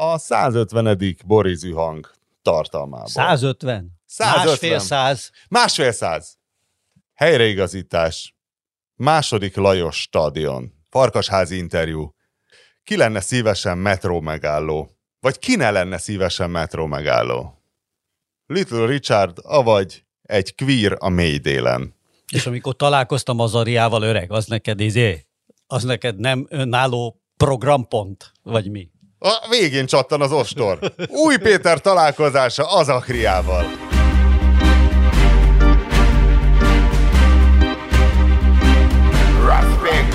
a 150. borizű hang tartalmában. 150? 150. Másfél száz? Másfél száz. Helyreigazítás. Második Lajos stadion. Farkasházi interjú. Ki lenne szívesen metró megálló? Vagy ki ne lenne szívesen metró megálló? Little Richard, avagy egy queer a mély délen. És amikor találkoztam az Ariával öreg, az neked izé, az neked nem önálló programpont, vagy mi? A végén csattan az ostor. Új Péter találkozása az Akriával.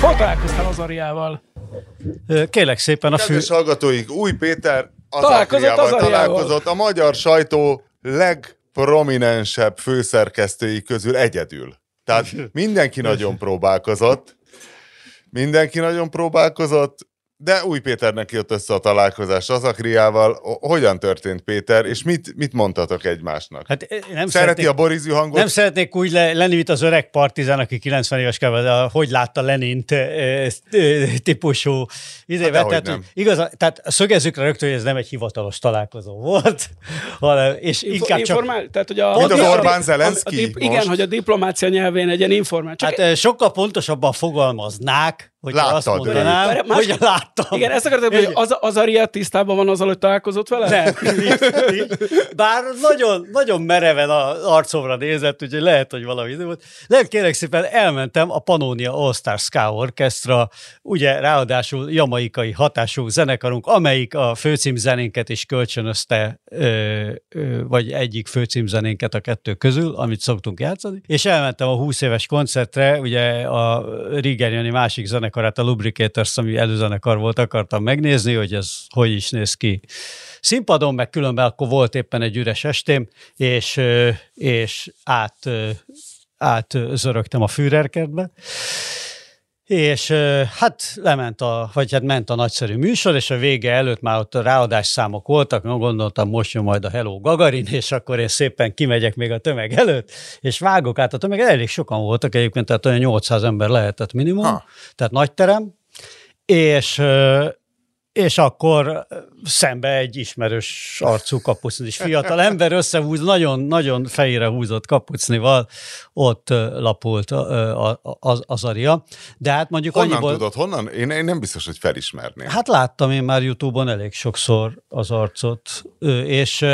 Hol találkoztál az Ariával? Kélek szépen a fő... Kedves hallgatóink, Új Péter az Találkozott Akriával az találkozott a magyar sajtó legprominensebb főszerkesztői közül egyedül. Tehát mindenki nagyon próbálkozott, mindenki nagyon próbálkozott, de Új Péternek jött össze a találkozás az Akriával. Hogyan történt Péter, és mit, mit mondtatok egymásnak? Hát én nem Szereti szeretnék, a borizű hangot? nem szeretnék úgy le, lenni, mint az öreg partizán, aki 90 éves kell, de hogy látta Lenint ö, ö, típusú izével. dehogy tehát, igaz, tehát szögezzük rá rögtön, hogy ez nem egy hivatalos találkozó volt, hanem, és inkább csak informál, tehát, hogy a, Mint az a- Orbán a- Zelenszky a most. Igen, hogy a diplomácia nyelvén egy ilyen informál. Csak Hát ö, sokkal pontosabban fogalmaznák, hogy Láttad, azt mondanám, Várj, más- hogy láttam. igen, ezt akartam, hogy az, az Aria tisztában van azzal, hogy találkozott vele? Nem, bár nagyon, nagyon mereven az arcomra nézett, úgyhogy lehet, hogy valami idő volt. Lehet kérek szépen, elmentem a Pannonia All Star Ska Orchestra, ugye ráadásul jamaikai hatású zenekarunk, amelyik a főcímzenénket is kölcsönözte, ö, ö, vagy egyik főcímzenénket a kettő közül, amit szoktunk játszani, és elmentem a 20 éves koncertre, ugye a Riger Jani másik zenekarát, a Lubricators, ami előzenekar volt, akartam megnézni, hogy ez hogy is néz ki. Színpadon, meg különben akkor volt éppen egy üres estém, és, és át, át zörögtem a Führerkertbe, és hát lement a, vagy hát ment a nagyszerű műsor, és a vége előtt már ott a ráadás számok voltak, no, gondoltam, most jön majd a Hello Gagarin, és akkor én szépen kimegyek még a tömeg előtt, és vágok át a tömeg, elég sokan voltak egyébként, tehát olyan 800 ember lehetett minimum, Ha. tehát nagy terem, és és akkor szembe egy ismerős arcú kapucnis fiatal ember összehúz, nagyon-nagyon fejére húzott kapucnival, ott lapult az, az aria. De hát mondjuk Honnan annyiból... tudod? Honnan? Én, én nem biztos, hogy felismerném. Hát láttam én már Youtube-on elég sokszor az arcot, és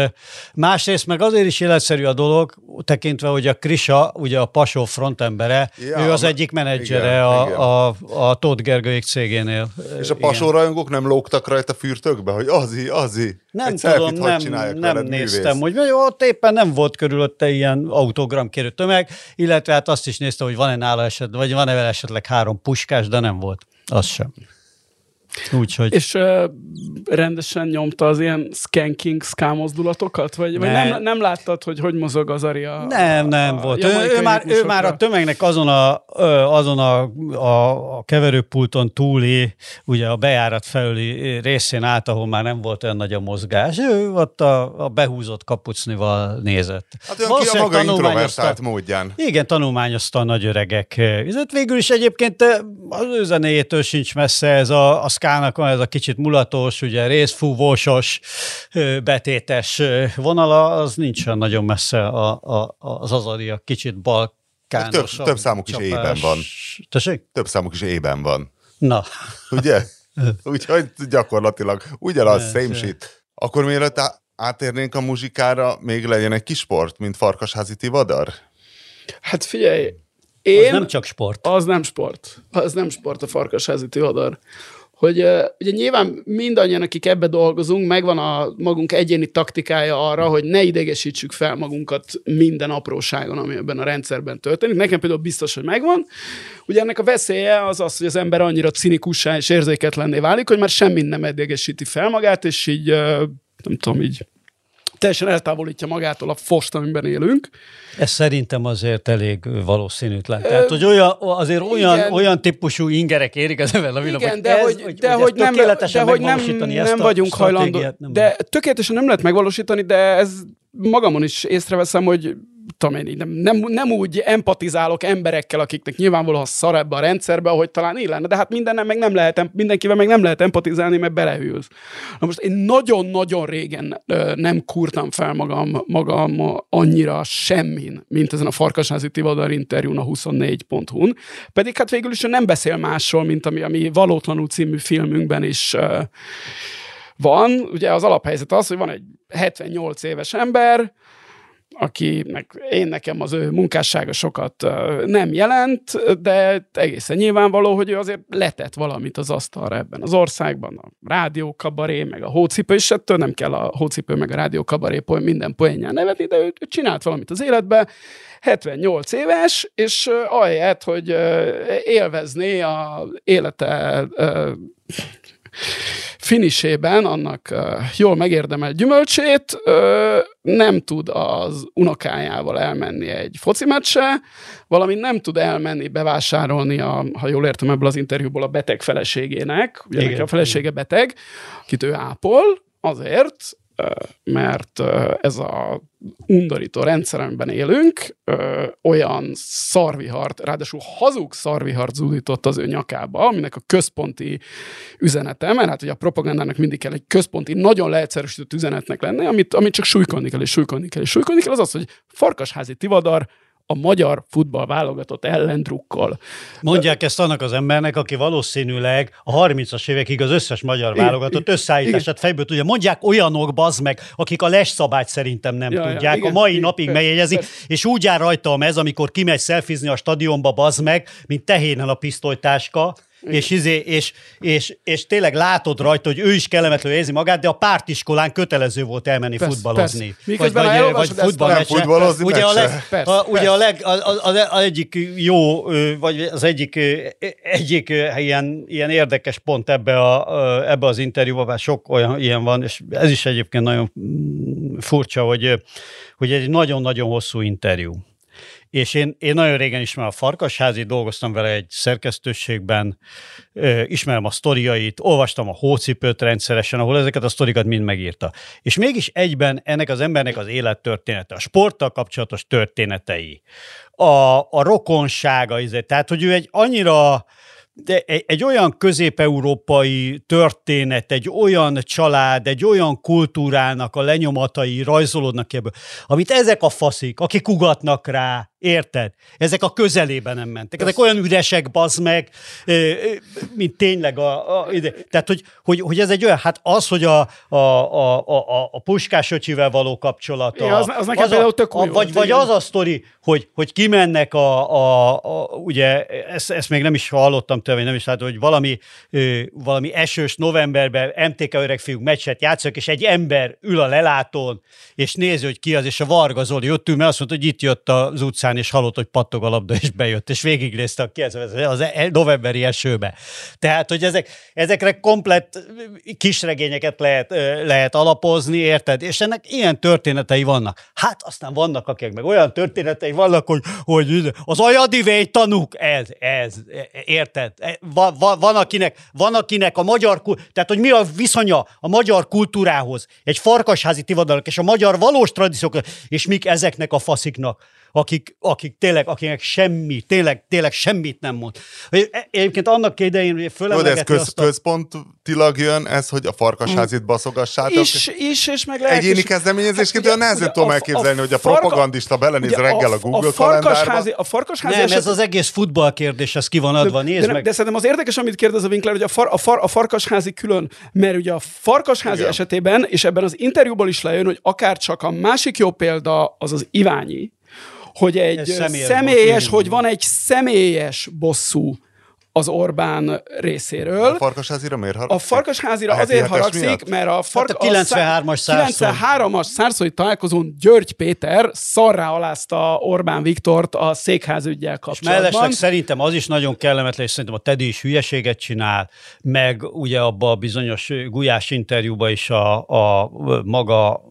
másrészt meg azért is életszerű a dolog, tekintve, hogy a Krisa, ugye a Pasó frontembere, Ja, ő az egyik menedzsere igen, a, igen. a, a Tóth Gergelyik cégénél. És a pasó rajongók nem lógtak rajta fürtökbe, hogy azi, azi. Nem tudom, nem, nem veled, néztem, művész. hogy vagy ott éppen nem volt körülötte ilyen autogramkérő tömeg, illetve hát azt is néztem, hogy van-e nála esetleg, vagy van-e vele esetleg három puskás, de nem volt. Az sem. Úgyhogy... És uh, rendesen nyomta az ilyen skanking, szkámozdulatokat? Vagy, vagy Ne. nem, nem láttad, hogy hogy mozog az Aria? Nem, nem a volt. Ő, jamaikai ő, már, ő már a tömegnek azon a, azon a, a, a keverőpulton túli, ugye a bejárat felüli részén állt, ahol már nem volt olyan nagy a mozgás. Ő ott a, a behúzott kapucnival nézett. Hát olyan ki a maga introvertált módján. Igen, tanulmányozta a nagy öregek. Végül is egyébként az ő zenéjétől sincs messze ez a, a szkának, van ez a kicsit mulatos, ugye részfúvósos, betétes vonala, az nincs olyan nagyon messze a, a, az azaria kicsit balkánosabb. Több- több számuk is ében van. Tessék? Több számuk is ében van. Na, Ugye? Úgyhogy gyakorlatilag ugyanaz, same shit. Akkor mielőtt átérnénk a muzsikára, még legyen egy kis sport, mint Farkasházi Tivadar? Hát figyelj, az én... nem csak sport. Az nem sport. Az nem sport a farkasházi Tivadar. Hogy ugye nyilván mindannyian, akik ebbe dolgozunk, megvan a magunk egyéni taktikája arra, hogy ne idegesítsük fel magunkat minden apróságon, ami ebben a rendszerben történik. Nekem például biztos, hogy megvan. Ugye ennek a veszélye az az, hogy az ember annyira cinikussá és érzéketlenné válik, hogy már semmi nem idegesíti fel magát, és így, nem tudom, így teljesen eltávolítja magától a fost, amiben élünk. Ez szerintem azért elég valószínűtlen. Tehát, hogy olyan, azért olyan, igen. olyan típusú ingerek érik az ember a világon, Igen, de ez, hogy, de hogy nem, de hogy nem, nem vagyunk hajlandó. nem De tökéletesen nem lehet megvalósítani, de ez magamon is észreveszem, hogy tudom én, nem, nem, nem úgy empatizálok emberekkel, akiknek nyilvánvalóan szar ebbe a rendszerbe, ahogy talán én lenne, de hát mindennem meg nem lehet, mindenkivel meg nem lehet empatizálni, mert belehűlsz. Na most én nagyon-nagyon régen ö, nem kurtam fel magam, magam annyira semmin, mint ezen a Farkasházi Tivadar interjún a 24.hu-n, pedig hát végül is nem beszél másról, mint ami, ami Valótlanul című filmünkben is ö, van. Ugye az alaphelyzet az, hogy van egy 78 éves ember, akinek én nekem az ő munkássága sokat nem jelent, de egészen nyilvánvaló, hogy ő azért letett valamit az asztalra ebben az országban, a rádiókabaré, meg a hócipő, és ettől nem kell a hócipő, meg a rádiókabaré minden poénján nevetni, de ő, ő csinált valamit az életbe, 78 éves, és ahelyett, hogy élvezné a élete finisében annak jól megérdemelt gyümölcsét, nem tud az unokájával elmenni egy foci meccse, valamint nem tud elmenni bevásárolni, a, ha jól értem ebből az interjúból, a beteg feleségének, ugye neki a felesége beteg, akit ő ápol, azért, mert ez a undorító rendszer, amiben élünk, olyan szarvihart, ráadásul hazug szarvihart zúdított az ő nyakába, aminek a központi üzenete, mert hát ugye a propagandának mindig kell egy központi, nagyon leegyszerűsített üzenetnek lenni, amit, amit csak súlykolni kell, és súlykolni kell, és súlykolni kell, az az, hogy Farkasházi Tivadar a magyar futball válogatott ellen drukkol. Mondják ezt annak az embernek, aki valószínűleg a 30-as évekig az összes magyar válogatott összeállítását fejből tudja. Mondják olyanok, bazd meg, akik a les szabályt szerintem nem ja, tudják, ja, igen, a mai igen, napig megjegyezik, és úgy jár rajta a mez, amikor kimegy szelfizni a stadionba, bazd meg, mint tehénen a pisztolytáska, és, izé, és, és, és tényleg látod rajta, hogy ő is kellemetlenül érzi magát, de a pártiskolán kötelező volt elmenni persze, futballozni. Persze. Vagy, vagy, vagy futballozni ugye a, leg, persze, a, ugye a, leg, a, a, a, a, egyik jó, vagy az egyik, egyik ilyen, ilyen érdekes pont ebbe, a, ebbe az interjúban, mert sok olyan ilyen van, és ez is egyébként nagyon mm, furcsa, hogy, hogy egy nagyon-nagyon hosszú interjú és én, én nagyon régen ismerem a Farkasházi, dolgoztam vele egy szerkesztőségben, ismerem a sztoriait, olvastam a hócipőt rendszeresen, ahol ezeket a sztorikat mind megírta. És mégis egyben ennek az embernek az élettörténete, a sporttal kapcsolatos történetei, a, a rokonsága, tehát hogy ő egy annyira de egy, egy olyan közép-európai történet, egy olyan család, egy olyan kultúrának a lenyomatai rajzolódnak ebből, amit ezek a faszik, akik ugatnak rá, Érted? Ezek a közelében nem mentek. Ezek olyan üresek, bazd meg, mint tényleg a... a ide. Tehát, hogy, hogy, hogy, ez egy olyan, hát az, hogy a, a, a, a, a puskás öcsivel való kapcsolata... Ja, az, az nekem az a, tök a, vagy, vagy az a sztori, hogy, hogy kimennek a, a, a ugye, ezt, ezt még nem is hallottam tőle, nem is látom, hogy valami, valami esős novemberben MTK fiúk meccset játszak, és egy ember ül a lelátón, és nézi, hogy ki az, és a Varga Zoli ott ül, mert azt mondta, hogy itt jött az utcán utcán, és hallott, hogy pattog a labda, és bejött, és végignézte a az e- novemberi esőbe. Tehát, hogy ezek, ezekre komplett kisregényeket lehet, lehet alapozni, érted? És ennek ilyen történetei vannak. Hát aztán vannak, akik meg olyan történetei vannak, hogy, hogy az ajadivény tanúk, ez, ez, érted? E, van, van, van, akinek, van, akinek a magyar, tehát hogy mi a viszonya a magyar kultúrához, egy farkasházi tivadalak és a magyar valós tradíciók, és mik ezeknek a fasziknak akik, akik tényleg, akinek semmi, tényleg, tényleg semmit nem mond. E, egyébként annak idején, hogy fölemlegetni ez köz, azt a... központilag jön ez, hogy a farkasházit baszogassátok? Is, is, és meg lehet... Egyéni kezdeményezésként olyan nehezen tudom elképzelni, hogy a propagandista belenéz reggel a Google a farkasházi, a farkasházi Nem, eset... ez az egész futball kérdés, ez ki van adva, nézd de, meg. De szerintem az érdekes, amit kérdez a Winkler, hogy a, far, a, far, a farkasházi külön, mert ugye a farkasházi Igen. esetében, és ebben az interjúból is lejön, hogy akár csak a másik jó példa az az Iványi, hogy egy személyes, személyes hogy van egy személyes bosszú az Orbán részéről. A farkasházira miért haragszik? A farkasházira a azért haragszik, miatt? mert a, fark, hát a 93-as szárszó. 93-as szárszói találkozón György Péter szarrá alázta Orbán Viktort a székházügyel kapcsolatban. És mellesleg szerintem az is nagyon kellemetlen, és szerintem a Teddy is hülyeséget csinál, meg ugye abba a bizonyos Gulyás interjúba is a, a maga,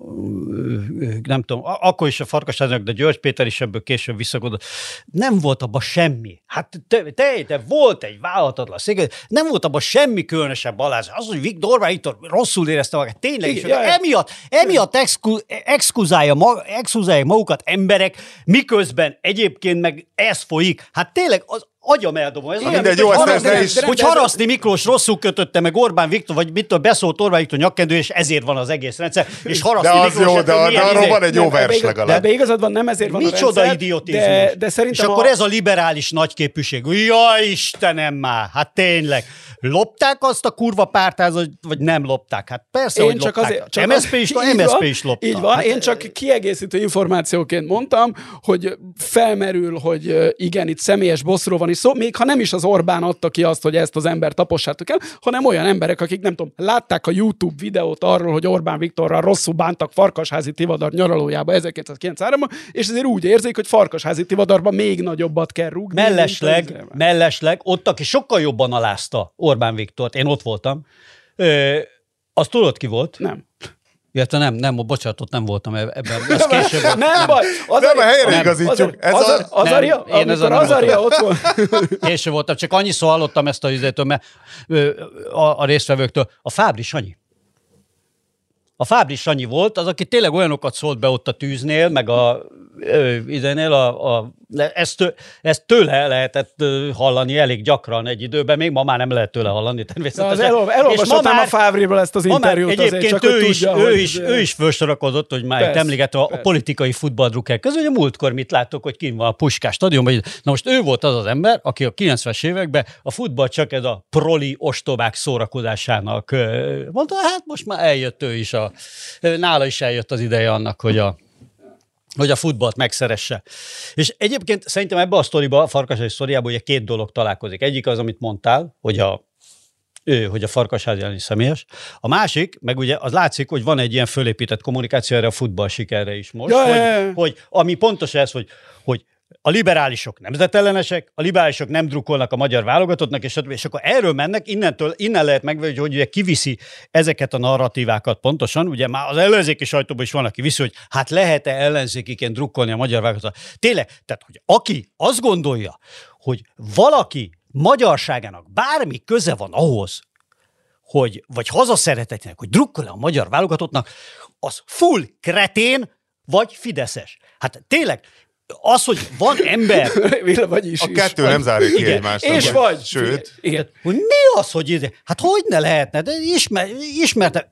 nem tudom, akkor is a farkasháznak, de György Péter is ebből később visszakodott. Nem volt abban semmi. Hát te, te, te volt egy egy vállalhatatlan szék. Nem volt abban semmi különösebb alázat. Az, hogy Viktor Orbán Viktor rosszul érezte magát, tényleg, jaj. emiatt, emiatt exku- exkuzálja mag, exkuzálják magukat emberek, miközben egyébként meg ez folyik. Hát tényleg az agyam eldobom. Ez mindegy, jó, hogy ezt- ezt ne is- Hogy de Haraszti Miklós rosszul kötötte meg Orbán Viktor, vagy mit tudom, beszólt Orbán Viktor nyakkendő, és ezért van az egész rendszer. És Haraszti De az Miklós jó, de, de arról izé- van egy jó Nem, vers igaz- De legalább. ebbe igazad van, nem ezért van a Micsoda rendszer, idiotizmus. De, de szerintem És akkor a, ez a liberális nagyképűség. Ja, Istenem már, hát tényleg. Lopták azt a kurva pártázat, vagy nem lopták? Hát persze, Én hogy csak lopták. azért, csak MSZP is, így MSZP van, is lopta. Így van, Hát, én csak kiegészítő információként mondtam, hogy felmerül, hogy igen, itt személyes bosszról van is szó, még ha nem is az Orbán adta ki azt, hogy ezt az embert tapossátok el, hanem olyan emberek, akik nem tudom, látták a YouTube videót arról, hogy Orbán Viktorral rosszul bántak Farkasházi Tivadar nyaralójába 1993-ban, és ezért úgy érzik, hogy Farkasházi Tivadarban még nagyobbat kell rúgni. mellesleg, az- mellesleg, ott, aki sokkal jobban alázta Orbán Viktort, én ott voltam, ö, azt tudod ki volt? Nem. Illetve nem, nem, bocsánat, ott nem voltam eb- ebben, ez később volt. Nem baj! Az Nem, a helyre nem, igazítjuk. Ez az, a... az, Azaria, Nem, én ezen amikor nem Azaria ott volt. Később voltam, csak annyiszor hallottam ezt a üzletől, mert a, a résztvevőktől. A Fábri Sanyi. A Fábri Sanyi volt, az, aki tényleg olyanokat szólt be ott a tűznél, meg a ö, idénél, a, a, ezt, ezt tőle lehetett hallani elég gyakran egy időben, még ma már nem lehet tőle hallani természetesen. elol, elolvashatnám a már- Fávriból ezt az Ma már interjút azért, egyébként csak ő, is, tudja, ő, hogy is, ő is felsorakozott, hogy már itt a, a politikai futballdrukker közül, hogy a múltkor mit láttok, hogy kim van a Puskás stadionban. Na most ő volt az az ember, aki a 90-es években a futball csak ez a proli ostobák szórakozásának mondta, hát most már eljött ő is, a, nála is eljött az ideje annak, hogy a hogy a futballt megszeresse. És egyébként szerintem ebbe a sztoriba, a Farkasházi sztoriában ugye két dolog találkozik. Egyik az, amit mondtál, hogy a ő, hogy a farkasházi elleni személyes. A másik, meg ugye az látszik, hogy van egy ilyen fölépített kommunikáció erre a futball sikerre is most, Ja, hogy, hogy ami pontos ez, hogy, hogy a liberálisok nemzetellenesek, a liberálisok nem drukkolnak a magyar válogatottnak, és, és akkor erről mennek, innentől, innen lehet megvenni, hogy ugye kiviszi ezeket a narratívákat pontosan, ugye már az ellenzéki sajtóban is van, aki viszi, hogy hát lehet-e ellenzékiként drukkolni a magyar válogatottat. Tényleg, tehát, hogy aki azt gondolja, hogy valaki magyarságának bármi köze van ahhoz, hogy, vagy hazaszeretetnek, hogy drukkol a magyar válogatottnak, az full kretén, vagy fideszes. Hát tényleg, az, hogy van ember, Villa, vagyis A is. kettő nem zárja ki Igen. egymást. És vagy. Sőt, Igen. hogy mi az, hogy? Hát hogy ne lehetne? De ismer, ismerte,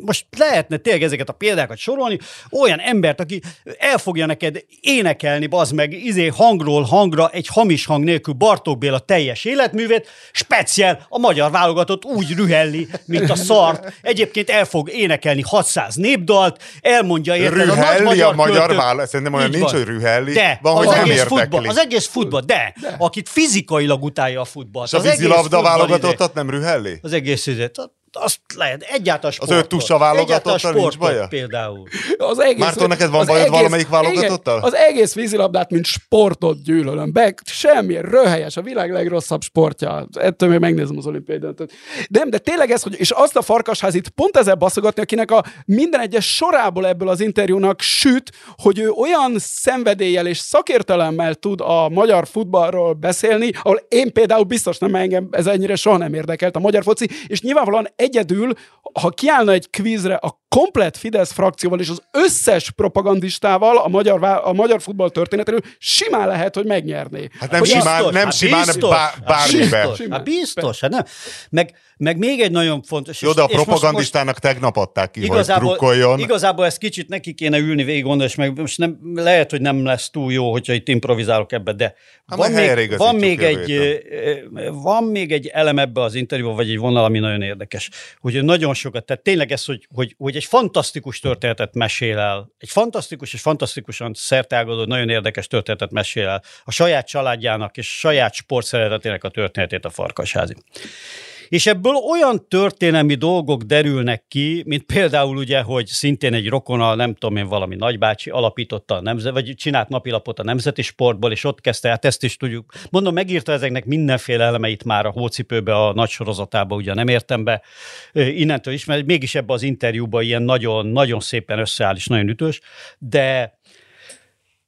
most lehetne tényleg ezeket a példákat sorolni, olyan embert, aki el fogja neked énekelni, bazd meg, izé hangról hangra, egy hamis hang nélkül Bartók Béla teljes életművét, speciál a magyar válogatott úgy rühelli, mint a szart. Egyébként el fog énekelni 600 népdalt, elmondja érted a nagy magyar a magyar válogatott. Szerintem olyan nincs, van. hogy rühelli. De, Van, hogy az, nem egész futball, az egész futball, de, akit fizikailag utálja a futball. És a vízilabda válogatottat nem rühelli? Az egész izét, azt lehet. Egyáltalán Az sportot. öt tusa válogatottal nincs baja? Például. Az egész, Márton, neked van az bajod egész- valamelyik válogatottal? Igen, az egész vízilabdát, mint sportot gyűlölöm. Be, semmi, röhelyes, a világ legrosszabb sportja. Ettől még megnézem az olimpiai döntőt. Nem, de tényleg ez, hogy, és azt a farkasházit pont ezzel baszogatni, akinek a minden egyes sorából ebből az interjúnak süt, hogy ő olyan szenvedéllyel és szakértelemmel tud a magyar futballról beszélni, ahol én például biztos nem engem ez ennyire soha nem érdekelt a magyar foci, és nyilvánvalóan egyedül, ha kiállna egy kvízre a komplet Fidesz frakcióval és az összes propagandistával a magyar, a magyar futball történetéről, simán lehet, hogy megnyerné. Hát nem Hogy simán, Biztos, nem hát simán biztos, bá, hát bármiben. Biztos, hát biztos, hát nem. Meg, meg még egy nagyon fontos. Jó, de a és most- most- propagandistának tegnap adták ki, hogy Igazából, drukkoljon. igazából ezt kicsit neki kéne ülni végig gondolni, és meg most nem, lehet, hogy nem lesz túl jó, hogyha itt improvizálok ebbe, de Hát van, még, van, még egy, ö, van még egy elem ebbe az interjúban, vagy egy vonal, ami nagyon érdekes. Hogy nagyon sokat, tehát tényleg ez, hogy, hogy, hogy egy fantasztikus történetet mesél el, egy fantasztikus és fantasztikusan szertágadó, nagyon érdekes történetet mesél el a saját családjának és saját sportszeretetének a történetét a Farkasházi. És ebből olyan történelmi dolgok derülnek ki, mint például ugye, hogy szintén egy rokona, nem tudom én, valami nagybácsi alapította a nemzet, vagy csinált napilapot a nemzeti sportból, és ott kezdte, hát ezt is tudjuk. Mondom, megírta ezeknek mindenféle elemeit már a hócipőbe, a nagy sorozatába, ugye nem értem be innentől is, mert mégis ebbe az interjúba ilyen nagyon, nagyon szépen összeáll, és nagyon ütős, de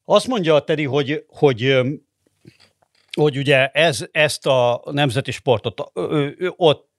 azt mondja a Teri, hogy, hogy hogy ugye ez, ezt a nemzeti sportot ö, ö, ott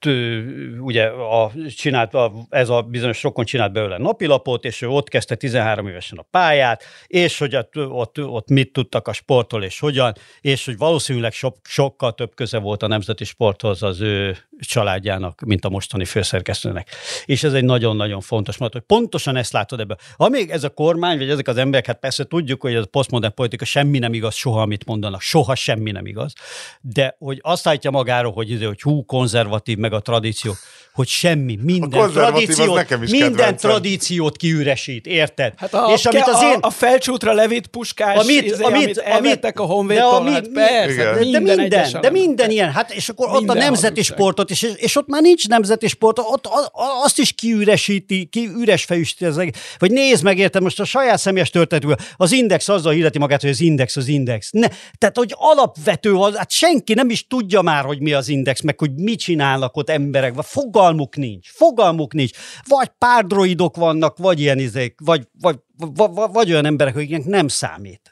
ugye a, csinált, a, ez a bizonyos rokon csinált belőle napilapot, és ő ott kezdte 13 évesen a pályát, és hogy ott, ott, ott mit tudtak a sporttól, és hogyan, és hogy valószínűleg so, sokkal több köze volt a nemzeti sporthoz az ő családjának, mint a mostani főszerkesztőnek. És ez egy nagyon-nagyon fontos mondat, hogy pontosan ezt látod ebben. Amíg ez a kormány, vagy ezek az emberek, hát persze tudjuk, hogy ez a posztmodern politika semmi nem igaz, soha amit mondanak, soha semmi nem igaz, de hogy azt állítja magáról, hogy, izé, hogy hú, konzervatív, meg a tradíció, hogy semmi, minden tradíciót, nekem is minden kedvencem. tradíciót kiüresít, érted? Hát a, és amit az én... a, a felcsútra levitt puskás, Amit, izé, amit, amit elvettek a de honvédtól, ami- hát persze, Igen. de, de minden, minden, de minden ilyen. Hát és akkor ott a Minden nemzeti hazugság. sportot, és, és ott már nincs nemzeti sport, ott a- a- azt is kiüresíti, ki üres fejüsíti az egész. Vagy nézd meg, érted, most a saját személyes történetből, az Index azzal hirdeti magát, hogy az Index az Index. Ne, tehát, hogy alapvető, az, hát senki nem is tudja már, hogy mi az Index, meg hogy mit csinálnak ott emberek, vagy fogalmuk nincs, fogalmuk nincs. Vagy pár droidok vannak, vagy ilyen izék, vagy, vagy, vagy, vagy, vagy olyan emberek, akiknek nem számít.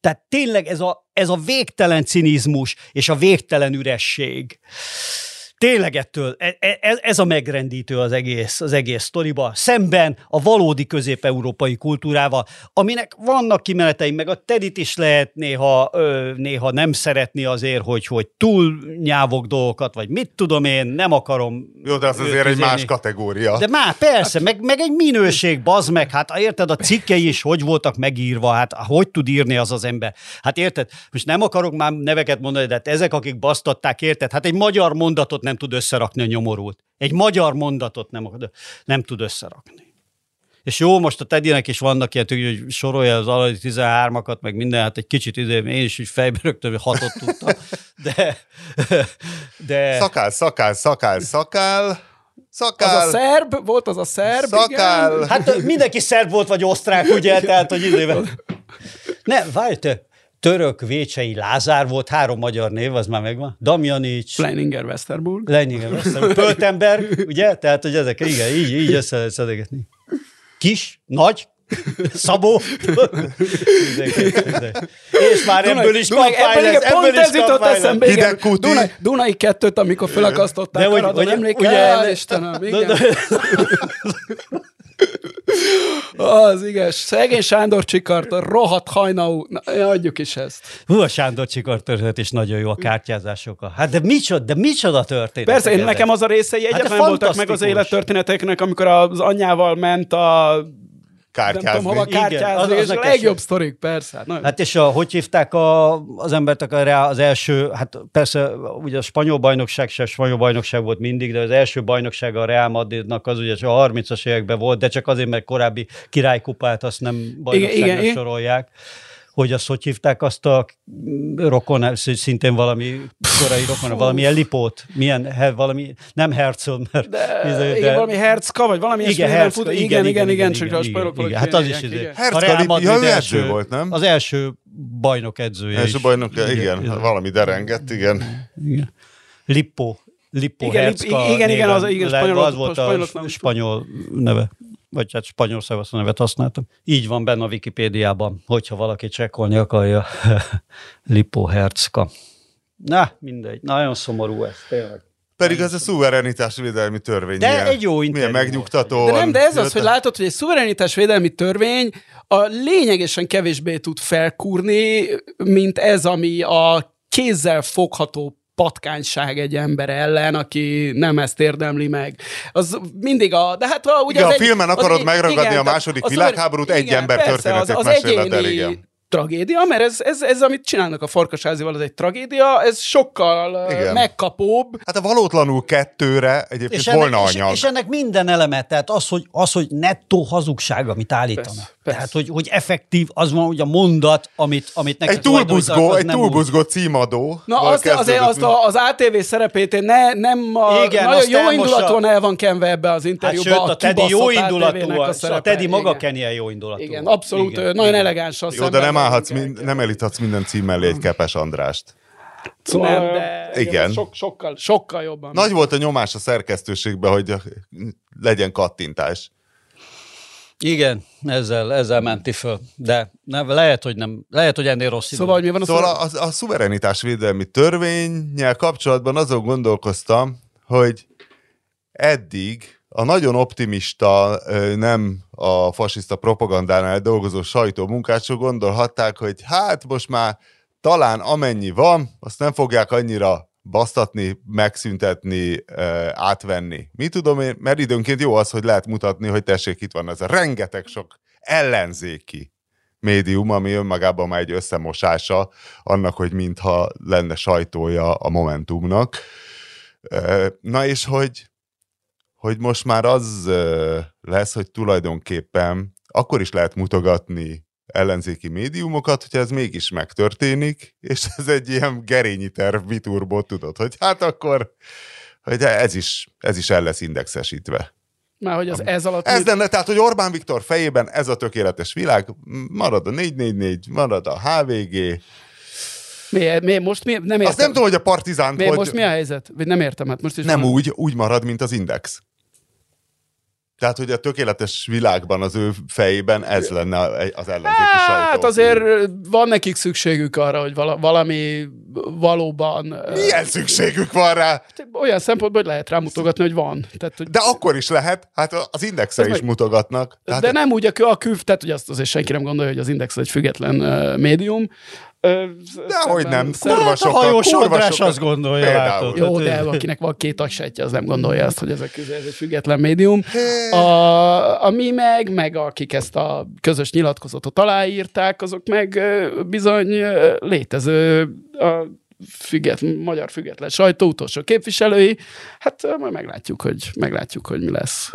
Tehát tényleg ez a, ez a végtelen cinizmus és a végtelen üresség. Tényleg ettől, e- e- ez a megrendítő az egész, az egész sztoriba, szemben a valódi közép-európai kultúrával, aminek vannak kimenetei, meg a Tedit is lehet néha, néha nem szeretni azért, hogy, hogy túl nyávog dolgokat, vagy mit tudom én, nem akarom. Jó, de az azért egy izélni. más kategória. De már persze, meg, meg egy minőség, bazd meg, hát érted, a cikkei is hogy voltak megírva, hát hogy tud írni az az ember? Hát érted, most nem akarok már neveket mondani, de hát ezek, akik basztatták, érted, hát egy magyar mondatot nem tud összerakni a nyomorult. Egy magyar mondatot nem, nem tud összerakni. És jó, most a Tedinek is vannak ilyen, hogy sorolja az alai 13-akat, meg minden, hát egy kicsit ide, én is így fejbe rögtön hatot tudtam, de, de Szakál, szakál, szakál, szakál, Az szakál, a szerb, volt az a szerb, szakál. igen. Hát mindenki szerb volt, vagy osztrák, ugye? Tehát, hogy időben. Ne, várj, te, török Vécsei Lázár volt, három magyar név, az már megvan. Damjanics, Fleininger Westerburg. Leningen, Westerberg, Pöltenberg, ugye? Tehát, hogy ezek, igen, így, így össze lehet szedegetni. Kis, nagy, Szabó. És már ebből is Dunai, kampány ebből, lesz, pont ebből ez jutott eszembe, igen. Dunai, Dunai kettőt, amikor felakasztották De a hogy- hogy- emléke? ugye- Istenem, igen. Az igaz. Szegény Sándor Csikart, rohadt hajnaú. Na, adjuk is ezt. Hú, a Sándor Csikar történet is nagyon jó a kártyázások. Hát de micsoda, de micsoda történet. Persze, én nekem az a részei Hát egyetlen voltak meg az élettörténeteknek, amikor az anyjával ment a nem tudom Kártyázni. hova Igen, kártyázni, az- az és a legjobb sztorik, persze. Hát, nagyon- Hát és a, hogy hívták a, az embert rá az első, hát persze ugye a spanyol bajnokság se spanyol bajnokság volt mindig, de az első bajnokság a Real Madridnak az ugye a 30-as években volt, de csak azért, mert korábbi királykupát azt nem bajnokságnak igen, igen. sorolják. Hogy azt hogy hívták azt a rokon, szintén valami korai rokon, valamilyen lipót, milyen, he, valami, nem Herzl, mert... de, izé, igen, valami Herzka, vagy valami igen, Herzka, fut, igen, igen, igen, csak a spanyolok igen, Hát az is izé. igen. Herzka A Real Lipi- Madrid ja, ő első, edző volt, nem? Az első bajnok edzője Első bajnok, igen, valami derengett, igen. Igen. Lippo. Lippo Igen, igen, igen, az- igen, spanyolok- az volt a nem- spanyol neve. Vagy hát spanyol szavasz nevet használtam. Így van benne a Wikipédiában, hogyha valaki csekkolni akarja. Lippo Herzka. Na, mindegy. Nagyon szomorú ez, tényleg. Pedig ez a szuverenitásvédelmi törvény. De milyen, egy jó Milyen interjú megnyugtató. De nem, de ez az, hogy látod, hogy egy szuverenitásvédelmi törvény a lényegesen kevésbé tud felkúrni, mint ez, ami a kézzel fogható patkányság egy ember ellen, aki nem ezt érdemli meg. Az mindig a... De hát a, ugye Igen, a filmen akarod egy- megragadni a tehát második a világháborút, egy ember persze, történetét az, az egyéni igen. Tragédia, mert ez, ez, ez, amit csinálnak a farkasházival, az egy tragédia, ez sokkal Igen. megkapóbb, Hát a valótlanul kettőre egyébként És ennek, volna és, anyag. és ennek minden eleme, tehát az, hogy, az, hogy nettó hazugság, amit állítanak. Persze, Persze. Tehát, hogy, hogy effektív, az van, hogy a mondat, amit, amit neked Egy túlbuzgó, egy túlbuzgó címadó. Na, azt, azért azt a, az ATV szerepét én ne, nem a, Igen, nagyon jó indulatúan el van kenve ebbe az Hát interjúba. sőt, a Teddy jó indulatú, a a, a. Teddy maga kenje jó indulatú. Igen, abszolút, Igen, nagyon elegáns az Jó, de nem állhatsz, mind, nem elíthatsz minden cím mellé egy Kepes Andrást. Nem, de Igen. Sok, sokkal, sokkal jobban. Nagy volt a nyomás a szerkesztőségben, hogy legyen kattintás. Igen, ezzel, ezzel menti föl. De nem, lehet, hogy nem, lehet, hogy ennél rossz Szóval, hogy mi van a Szóval szóval... a, a szuverenitásvédelmi törvényel kapcsolatban azon gondolkoztam, hogy eddig a nagyon optimista, nem a fasiszta propagandánál dolgozó sajtó munkások gondolhatták, hogy hát most már talán amennyi van, azt nem fogják annyira basztatni, megszüntetni, átvenni. Mi tudom én, mert időnként jó az, hogy lehet mutatni, hogy tessék, itt van ez a rengeteg sok ellenzéki médium, ami önmagában már egy összemosása annak, hogy mintha lenne sajtója a Momentumnak. Na és hogy, hogy most már az lesz, hogy tulajdonképpen akkor is lehet mutogatni ellenzéki médiumokat, hogyha ez mégis megtörténik, és ez egy ilyen gerényi terv biturból tudod, hogy hát akkor hogy ez is, ez is el lesz indexesítve. Már hogy az ez alatt... Ez lenne, tehát, hogy Orbán Viktor fejében ez a tökéletes világ, marad a 444, marad a HVG. Mi, mi, most mi, nem értem. Azt nem tudom, hogy a partizánt mi, hogy... most mi a helyzet? Vagy nem értem, hát most is Nem van- úgy, úgy marad, mint az Index. Tehát, hogy a tökéletes világban az ő fejében ez lenne az ellenzéki sajtó. Hát azért van nekik szükségük arra, hogy vala, valami valóban... Milyen szükségük van rá? Olyan szempontból, hogy lehet rámutogatni, hogy van. Tehát, hogy De akkor is lehet, hát az Indexre is meg- mutogatnak. Tehát de nem úgy a, kü- a küv, tehát hogy azt azért senki nem gondolja, hogy az Index egy független médium. Dehogy nem. Kurva Hát a sokan, hajós kurva sokan. azt gondolja, Például. látod. Jó, Tehát, de akinek van két agsejtje, az nem gondolja azt, hogy ez, a, köze- ez egy független médium. A, a mi meg, meg akik ezt a közös nyilatkozatot aláírták, azok meg bizony létező a független, magyar független sajtó utolsó képviselői. Hát majd meglátjuk, hogy, meglátjuk, hogy mi lesz.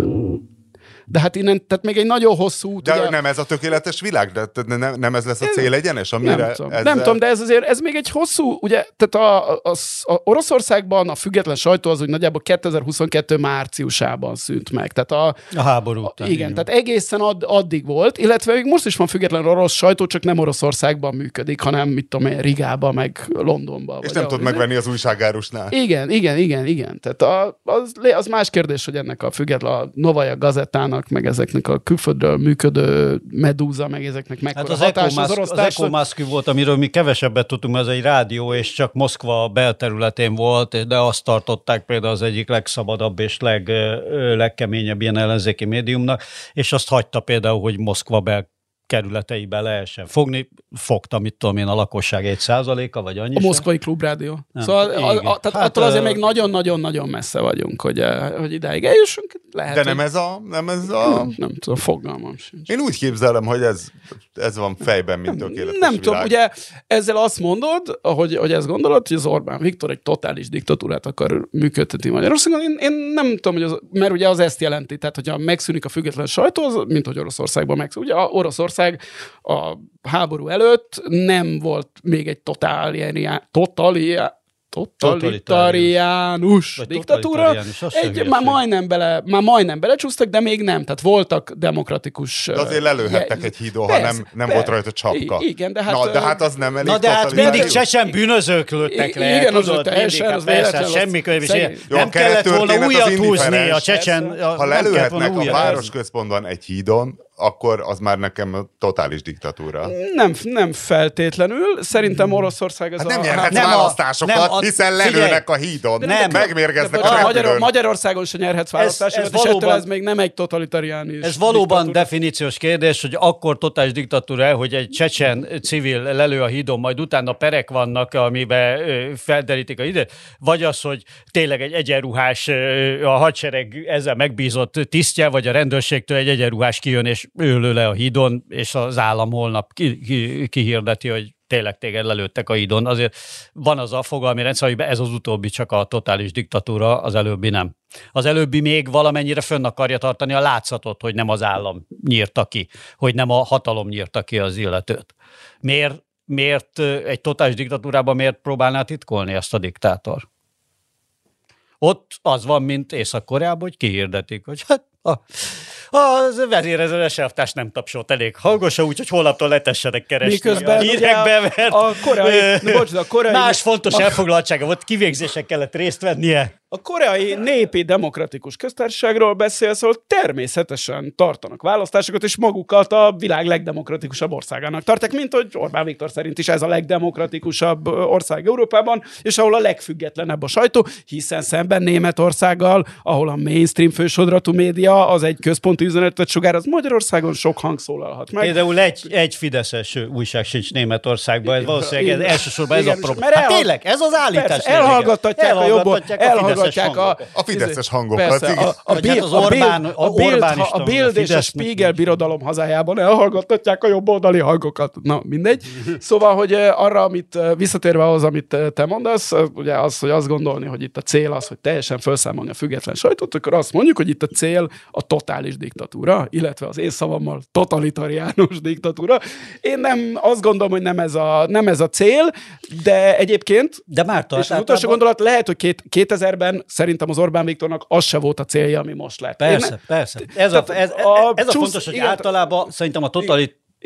De hát innen, tehát még egy nagyon hosszú út. De ugye- nem ez a tökéletes világ? De nem, nem ez lesz a cél egyenes, amire nem tudom. ezzel... nem tudom, de ez azért, ez még egy hosszú, ugye, tehát a, a, a Oroszországban a független sajtó az úgy nagyjából 2022 márciusában szűnt meg. Tehát a, A háború után. igen, tehát egészen add, addig volt, illetve még most is van független orosz sajtó, csak nem Oroszországban működik, hanem mit tudom én, Rigában, meg Londonban. És vagy nem ahol tudod megvenni az újságárusnál. Igen, igen, igen, igen. Tehát a, az, az más kérdés, hogy ennek a független a Novaja gazettának, meg ezeknek a külföldről működő Medúza, meg ezeknek Hát mekkora az hatás az Ecomask, orosz az társadalom- Ecomask volt, amiről mi kevesebbet tudtunk, ez egy rádió, és csak Moszkva belterületén volt, de azt tartották például az egyik legszabadabb és leg, legkeményebb ilyen ellenzéki médiumnak, és azt hagyta például, hogy Moszkva bel kerületeibe lehessen fogni. Fogta, mit tudom én, a lakosság egy százaléka, vagy annyi A se. moszkvai klubrádió. Nem, Szóval a, a, tehát Hát, attól azért még nagyon-nagyon-nagyon messze vagyunk, hogy, hogy idáig eljussunk. Lehet, De nem hogy- ez a... Nem ez a... nem tudom, fogalmam sincs. Én úgy képzelem, hogy ez, ez van fejben, mint tökéletes Nem világ. tudom, ugye ezzel azt mondod, hogy, hogy ezt gondolod, hogy az Orbán Viktor egy totális diktatúrát akar működtetni Magyarországon. Én, én nem tudom, hogy az, mert ugye az ezt jelenti, tehát hogyha megszűnik a független sajtó, az, mint hogy Oroszországban megszűnik. Ugye a Oroszország a háború előtt nem volt még egy totálián, totálián, totalitáriánus Vagy diktatúra. az se Egy, már majdnem, bele, már majdnem belecsúsztak, de még nem. Tehát voltak demokratikus... De azért lelőhettek egy hídon, ha nem, nem volt rajta csapka. I- igen, de hát, Na, de hát az nem elég Na de hát mindig csecsen bűnözők lőttek I- le, igen, az ott teljesen, mindig, az hát persze, véletlen, az semmi könyv is Nem kellett volna az újat húzni a csecsen. Ha lelőhetnek a városközpontban egy hídon, akkor az már nekem totális diktatúra. Nem, nem feltétlenül. Szerintem Oroszország az Hát nem a... nyerhetsz nem a- választásokat, nem a- hiszen lelőnek a hídon. Nem. Megmérgeznek de, a bocsánat, Magyar. Magyarországon sem nyerhetsz választásokat, ez és ettől valóban- ez még nem egy totalitáriánus. Ez valóban diktatúra. definíciós kérdés, hogy akkor totális diktatúra, hogy egy csecsen civil lelő a hídon, majd utána perek vannak, amiben felderítik a ide, vagy az, hogy tényleg egy egyenruhás, a hadsereg ezzel megbízott tisztje, vagy a rendőrségtől egy egyenruhás kijön, és lő le a hídon, és az állam holnap ki, ki, kihirdeti, hogy tényleg téged lelőttek a hídon. Azért van az a fogalmi rendszer, hogy ez az utóbbi csak a totális diktatúra, az előbbi nem. Az előbbi még valamennyire fönn akarja tartani a látszatot, hogy nem az állam nyírta ki, hogy nem a hatalom nyírta ki az illetőt. Miért, miért egy totális diktatúrában miért próbálná titkolni ezt a diktátor? Ott az van, mint Észak-Koreában, hogy kihirdetik, hogy hát a, az vezérezőes elvtárs nem tapsolt elég hangosa, úgyhogy holnaptól letessenek keresni Miközben hírekbe, mert a koreai- ö, bocs, a koreai- más fontos a- elfoglaltsága volt, kivégzésen kellett részt vennie. a koreai népi demokratikus köztársaságról beszélsz, ahol természetesen tartanak választásokat, és magukat a világ legdemokratikusabb országának tartják, mint hogy Orbán Viktor szerint is ez a legdemokratikusabb ország Európában, és ahol a legfüggetlenebb a sajtó, hiszen szemben Németországgal, ahol a mainstream fősodratú média az egy központi üzenetet sugároz, Magyarországon sok hang szólalhat meg. Például egy, egy fideszes újság sincs Németországban, ez valószínűleg ez, Igen. elsősorban ez Igen, a és probléma. Hát tényleg, ez az állítás. Persze, elhallgattatják a jobb, Elhallgattatják elhallgatják a. A fideszes hangokat, Persze, a, a, Bild, hát az a, Bild, Orbán- a, Bild, a a és a Spiegel birodalom hazájában elhallgattatják a jobboldali hangokat. Na, mindegy. Szóval, hogy arra, amit visszatérve ahhoz, amit te mondasz, ugye az, hogy azt gondolni, hogy itt a cél az, hogy teljesen felszámolni a független sajtót, akkor azt mondjuk, hogy itt a cél a totális diktatúra, illetve az én szavammal totalitariánus diktatúra. Én nem, azt gondolom, hogy nem ez a, nem ez a cél, de egyébként De Márta, és az utolsó gondolat lehet, hogy két, 2000-ben szerintem az Orbán Viktornak az se volt a célja, ami most lett. Én Persze, ne- persze. Ez a, Tehát ez, a ez a fontos, hogy igen, általában szerintem a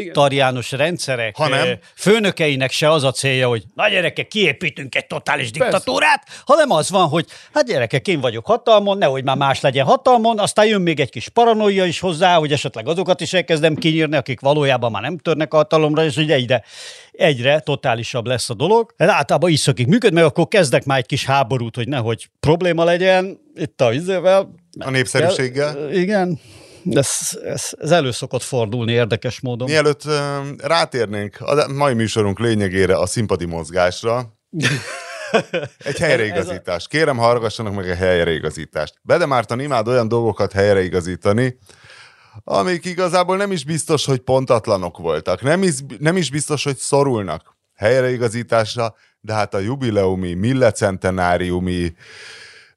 totalitáriánus rendszerek Ha nem. eh, főnökeinek se az a célja, hogy na gyerekek, kiépítünk egy totális diktatúrát, hanem az van, hogy hát gyerekek, én vagyok hatalmon, nehogy már más legyen hatalmon, aztán jön még egy kis paranoia is hozzá, hogy esetleg azokat is elkezdem kinyírni, akik valójában már nem törnek a hatalomra, és ugye egyre, egyre totálisabb lesz a dolog. Hát általában így szokik működni, mert akkor kezdek már egy kis háborút, hogy nehogy probléma legyen itt a vizével, A népszerűséggel. igen, ez, ez, ez elő szokott fordulni érdekes módon. Mielőtt rátérnénk a mai műsorunk lényegére, a színpadi mozgásra, egy helyreigazítás. Kérem, hallgassanak meg a helyreigazítást. Bede Márton imád olyan dolgokat helyreigazítani, amik igazából nem is biztos, hogy pontatlanok voltak. Nem is, nem is biztos, hogy szorulnak helyreigazításra, de hát a jubileumi, millecentenáriumi,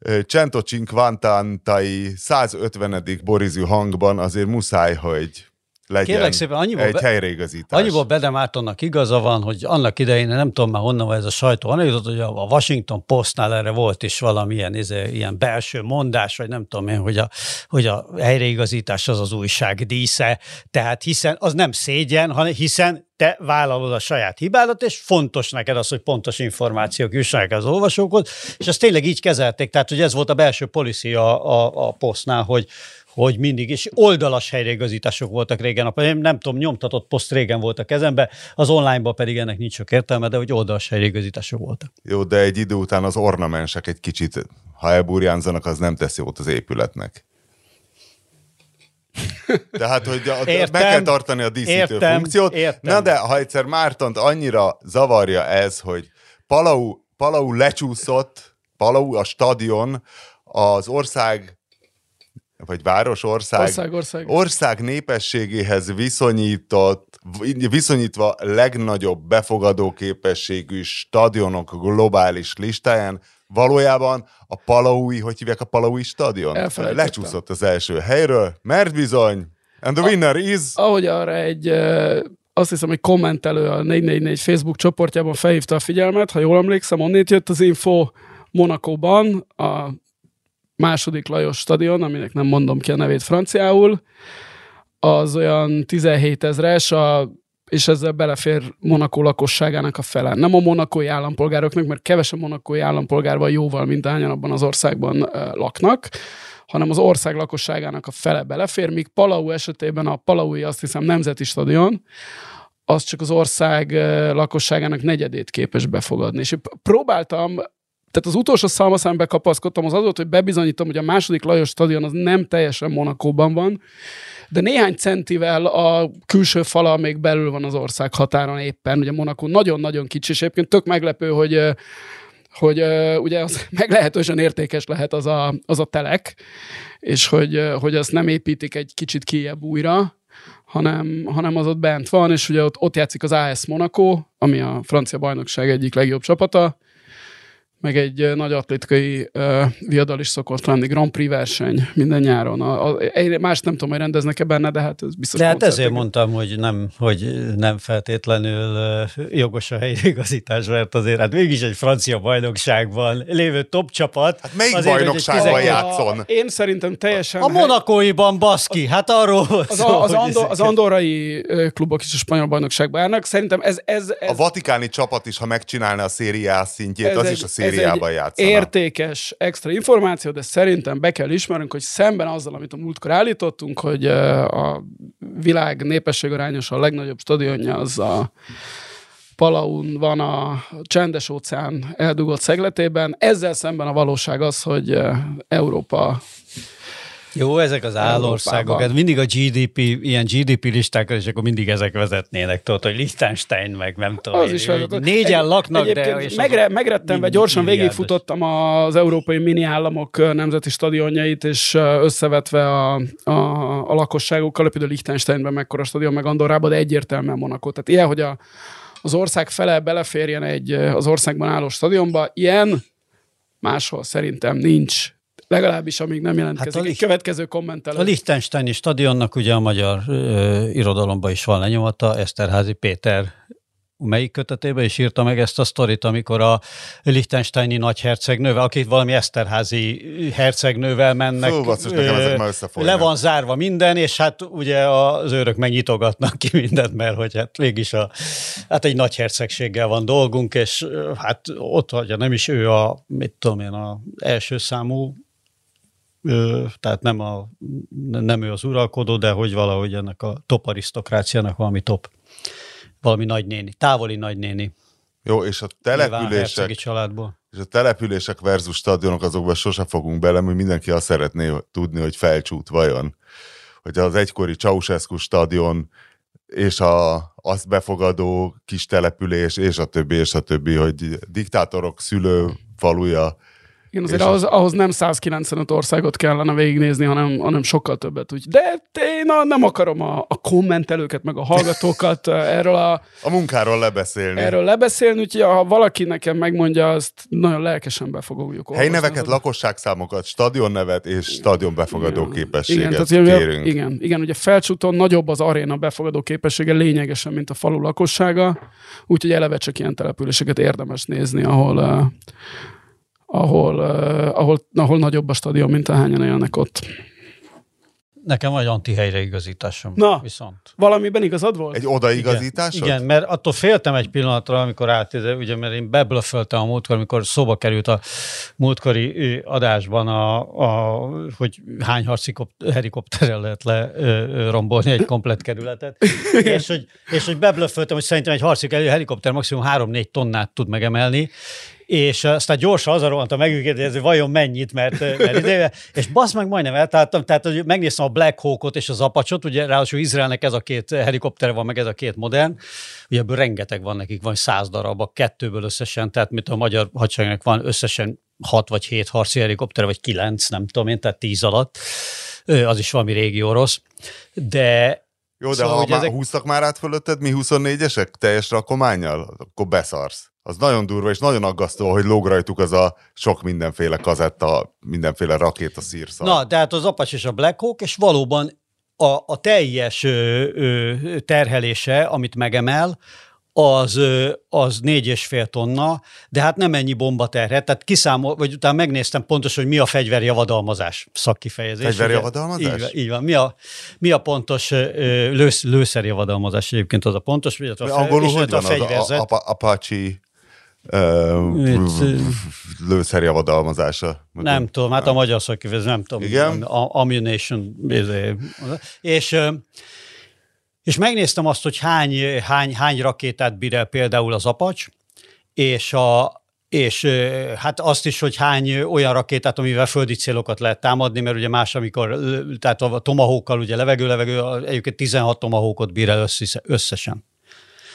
ö, Cento Cinquantantai 150. borizű hangban azért muszáj, hogy legyen Kérlek szépen, annyiból egy be- helyreigazítás. Annyiból Bede Mártonnak igaza van, hogy annak idején, nem tudom már honnan van ez a sajtó, annak hogy a Washington Postnál erre volt is valamilyen izé, ilyen belső mondás, vagy nem tudom én, hogy a, hogy a helyreigazítás az az újság dísze, tehát hiszen az nem szégyen, hanem hiszen te vállalod a saját hibádat, és fontos neked az, hogy pontos információk jussanak az olvasókhoz, és ezt tényleg így kezelték, tehát hogy ez volt a belső policy a, a, a posztnál, hogy, hogy mindig, és oldalas helyreigazítások voltak régen. Én nem tudom, nyomtatott poszt régen volt a kezembe, az onlineban pedig ennek nincs sok értelme, de hogy oldalas helyreigazítások voltak. Jó, de egy idő után az ornamensek egy kicsit, ha elburjánzanak, az nem tesz jót az épületnek. Tehát, hogy a, Értem, meg kell tartani a díszítő értem, funkciót. értem. Na de, ha egyszer Mártont annyira zavarja ez, hogy Palau, Palau lecsúszott, Palau a stadion az ország vagy város, ország, Ország, ország. ország népességéhez viszonyított, viszonyítva legnagyobb befogadó képességű stadionok globális listáján valójában a Palaui, hogy hívják a Palaui stadion? Lecsúszott az első helyről, mert bizony, and the winner is... Ahogy arra egy, azt hiszem, hogy kommentelő a 444 Facebook csoportjában felhívta a figyelmet, ha jól emlékszem, onnét jött az info Monakóban, a második Lajos stadion, aminek nem mondom ki a nevét franciául, az olyan 17 ezres, a, és ezzel belefér Monakó lakosságának a fele. Nem a monakói állampolgároknak, mert kevesen monakói állampolgár van jóval, mint hányan abban az országban laknak, hanem az ország lakosságának a fele belefér, míg Palau esetében a Palaui azt hiszem nemzeti stadion, az csak az ország lakosságának negyedét képes befogadni. És próbáltam, tehát az utolsó szalmaszembe kapaszkodtam, az az volt, hogy bebizonyítom, hogy a második Lajos stadion az nem teljesen Monakóban van, de néhány centivel a külső fala még belül van az ország határon éppen. Ugye Monakó nagyon-nagyon kicsi, és egyébként tök meglepő, hogy hogy uh, ugye az meglehetősen értékes lehet az a, az a telek, és hogy, uh, hogy azt nem építik egy kicsit kijebb újra, hanem, hanem az ott bent van, és ugye ott, ott játszik az AS Monaco, ami a francia bajnokság egyik legjobb csapata, meg egy uh, nagy atlétikai uh, viadal is szokott lenni, Grand Prix verseny minden nyáron. A, a, egy- más nem tudom, hogy rendeznek-e benne, de hát ez biztos De hát ezért mondtam, hogy nem, hogy nem feltétlenül ö, jogos a helyreigazítás, mert azért hát mégis egy francia bajnokságban lévő top csapat. Hát melyik azért, hogy bajnokságban 12 jár? játszon. A, én szerintem teljesen... A monakóiban baszki, hát arról Az, szó, a, az, hogy andor, ezek- az andorrai ö, klubok is a spanyol bajnokságban járnak. Szerintem ez, ez, ez, A vatikáni csapat is, ha megcsinálna a szériá szintjét, ez az egy, is a szériá perifériában egy játszana. értékes extra információ, de szerintem be kell ismernünk, hogy szemben azzal, amit a múltkor állítottunk, hogy a világ népességarányos a legnagyobb stadionja az a Palaun van a csendes óceán eldugott szegletében. Ezzel szemben a valóság az, hogy Európa Jó, ezek az állországok, hát mindig a GDP, ilyen GDP listákkal, és akkor mindig ezek vezetnének, tudod, hogy Liechtenstein, meg nem tudom. Az én, is. Négyen Egy- laknak, de... És megre, megrettenve gyorsan milliárdos. végigfutottam az európai mini államok nemzeti stadionjait, és összevetve a, a, a lakosságokkal, például Liechtensteinben mekkora stadion, meg Andorrában, de egyértelműen Monaco. Tehát ilyen, hogy a, az ország fele beleférjen egy az országban álló stadionba, ilyen máshol szerintem nincs. Legalábbis amíg nem jelentkezik Hát a egy következő kommentel. A Liechtensteini stadionnak ugye a magyar ö, irodalomban is van lenyomata, Eszterházi Péter melyik kötetében is írta meg ezt a sztorit, amikor a Liechtensteini nagyhercegnővel, akit valami Eszterházi hercegnővel mennek. Fú, basszus, nekem ezek már. Le van zárva minden, és hát ugye az őrök megnyitogatnak ki mindent, mert hogy hát végig a, hát egy nagy hercegséggel van dolgunk, és hát ott hagyja, nem is ő a, mit tudom én, a első számú tehát nem, a, nem ő az uralkodó, de hogy valahogy ennek a top arisztokráciának valami top, valami nagynéni, távoli nagynéni. Jó, és a települések, hercegi családból. és a települések versus stadionok, azokban sose fogunk bele, mert mindenki azt szeretné tudni, hogy felcsút vajon. Hogy az egykori Ceausescu stadion és a, azt befogadó kis település, és a többi, és a többi, hogy diktátorok szülő faluja, Igen, azért ahhoz, ahhoz nem 195 országot kellene végignézni, hanem, hanem sokkal többet. Úgy. De én a, nem akarom a, a kommentelőket, meg a hallgatókat erről, a, a munkáról lebeszélni. erről lebeszélni, úgyhogy ha valaki nekem megmondja, azt nagyon lelkesen be fogjuk. Helyneveket, lakosságszámokat, stadionnevet és stadion befogadó képességet igen, tehát ugye, kérünk. igen, igen, ugye felcsúton nagyobb az aréna befogadó képessége lényegesen, mint a falu lakossága, úgyhogy eleve csak ilyen településeket érdemes nézni, ahol, uh, ahol, ahol, ahol nagyobb a stadion, mint ahányan élnek ott. Nekem vagy antihelyreigazításom. Na. Viszont. Valamiben igazad volt? Egy odaigazításod? Igen, igen, mert attól féltem egy pillanatra, amikor át, ugye, mert én beblöföltem a múltkor, amikor szóba került a múltkori adásban, a, a, hogy hány harci kop- helikopterrel lehet le ö, ö, rombolni egy komplett kerületet, és hogy, és hogy beblöföltem, hogy szerintem egy harci helikopter maximum 3-4 tonnát tud megemelni, és aztán gyorsan az a rohantam meg őket, hogy ez vajon mennyit, mert, mert ide, és basz meg majdnem eltaláltam, tehát hogy megnéztem a Black Hawkot és az Apache-ot, ugye ráadásul Izraelnek ez a két helikopter van, meg ez a két modern, ugye ebből rengeteg van nekik, van száz darab, a kettőből összesen, tehát mint a magyar hadseregnek van összesen hat vagy hét harci helikopter, vagy kilenc, nem tudom én, tehát tíz alatt, az is valami régi orosz, de Jó, de Szóval, ha már ezek- húztak már át fölötted mi 24-esek teljes rakományjal, akkor beszarsz. Az nagyon durva és nagyon aggasztó, hogy lóg rajtuk az a sok mindenféle kazetta, mindenféle rakéta szírszal. Na, de hát az Apache és a Black Hawk, és valóban a, a teljes ö, ö, terhelése, amit megemel, az, az négy és fél tonna, de hát nem ennyi bomba terhet, tehát kiszámol, vagy utána megnéztem pontosan, hogy mi a fegyverjavadalmazás szakkifejezés. Fegyverjavadalmazás? Így van, így van. Mi a, mi a pontos lősz, lőszerjavadalmazás egyébként az a pontos, illetve a, Angolul hogy van a az a, fegyverzet. a, Apache lőszerjavadalmazása? Nem tudom, hát a magyar szakkifejezés, nem tudom. Igen? A, ammunition, izé, és, és megnéztem azt, hogy hány, hány, hány rakétát bír el például az Apacs, és a, és hát azt is, hogy hány olyan rakétát, amivel földi célokat lehet támadni, mert ugye más, amikor, tehát a tomahawkkal ugye levegő-levegő, egyébként 16 tomahawkot bír el össze, összesen.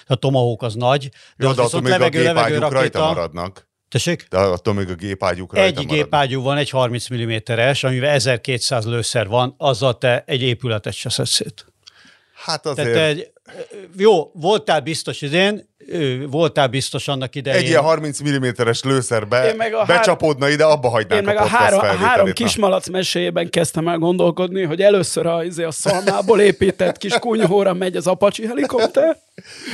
A tomahawk az nagy, de Jó, az de attól még a levegő-levegő gépágyuk rajta rakéta. maradnak. Tessék? De attól még a gépágyuk rajta Egy gépágyú van, egy 30 mm-es, amivel 1200 lőszer van, azzal te egy épületet se szedsz szét. Hát Tehát azért te egy, jó, voltál biztos idén, ö, voltál biztos annak idején. egy ilyen 30 mm-es lőszerbe Én meg a hár- becsapódna ide, abba hagynánk Én meg a a három, három kismalac meséjében kezdtem el gondolkodni, hogy először a, izé, a szalmából épített kis kunyhóra megy az Apache helikopter.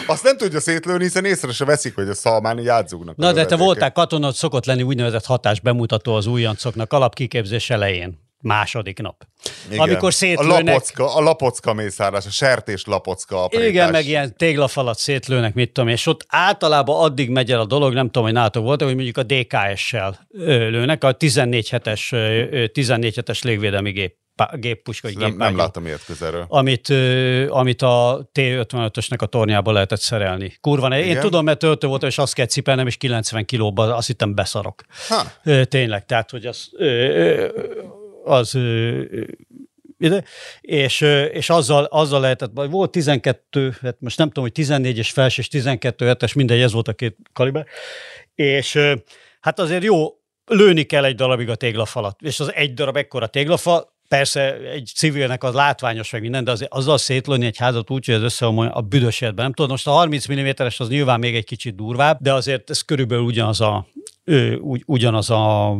Azt nem tudja szétlőni, hiszen észre se veszik, hogy a szalmán így átzugnak. Na, de te voltál katona, ott szokott lenni úgynevezett hatás bemutató az újoncoknak alapkiképzés elején. Második nap. Igen. Amikor A szétlőnek... lapocka, a lapocka mészárlás, a sertés lapocka aprítás. Igen, meg ilyen téglafalat szétlőnek, mit tudom, és ott általában addig megy el a dolog, nem tudom, hogy nálatok volt, hogy mondjuk a DKS-sel lőnek, a 14 hetes, ö, 14 hetes légvédelmi gép, géppuska, vagy Nem, nem láttam ilyet közelről. amit, amit a T-55-ösnek a tornyába lehetett szerelni. Kurva, ne. én Igen? tudom, mert töltő volt, és azt kell cipelnem, és 90 kilóban azt hittem beszarok. Ha, Tényleg, tehát, hogy az, az és, és azzal, azzal lehetett, vagy volt 12, hát most nem tudom, hogy 14 és felső és 12 hetes, mindegy, ez volt a két kaliber, és hát azért jó, lőni kell egy darabig a téglafalat, és az egy darab ekkora téglafal, Persze egy civilnek az látványos meg minden, de azért azzal szétlőni egy házat úgy, hogy ez összeomolja a büdös életben. Nem tudom, most a 30 mm-es az nyilván még egy kicsit durvább, de azért ez körülbelül ugyanaz a, ő, ugy, ugyanaz a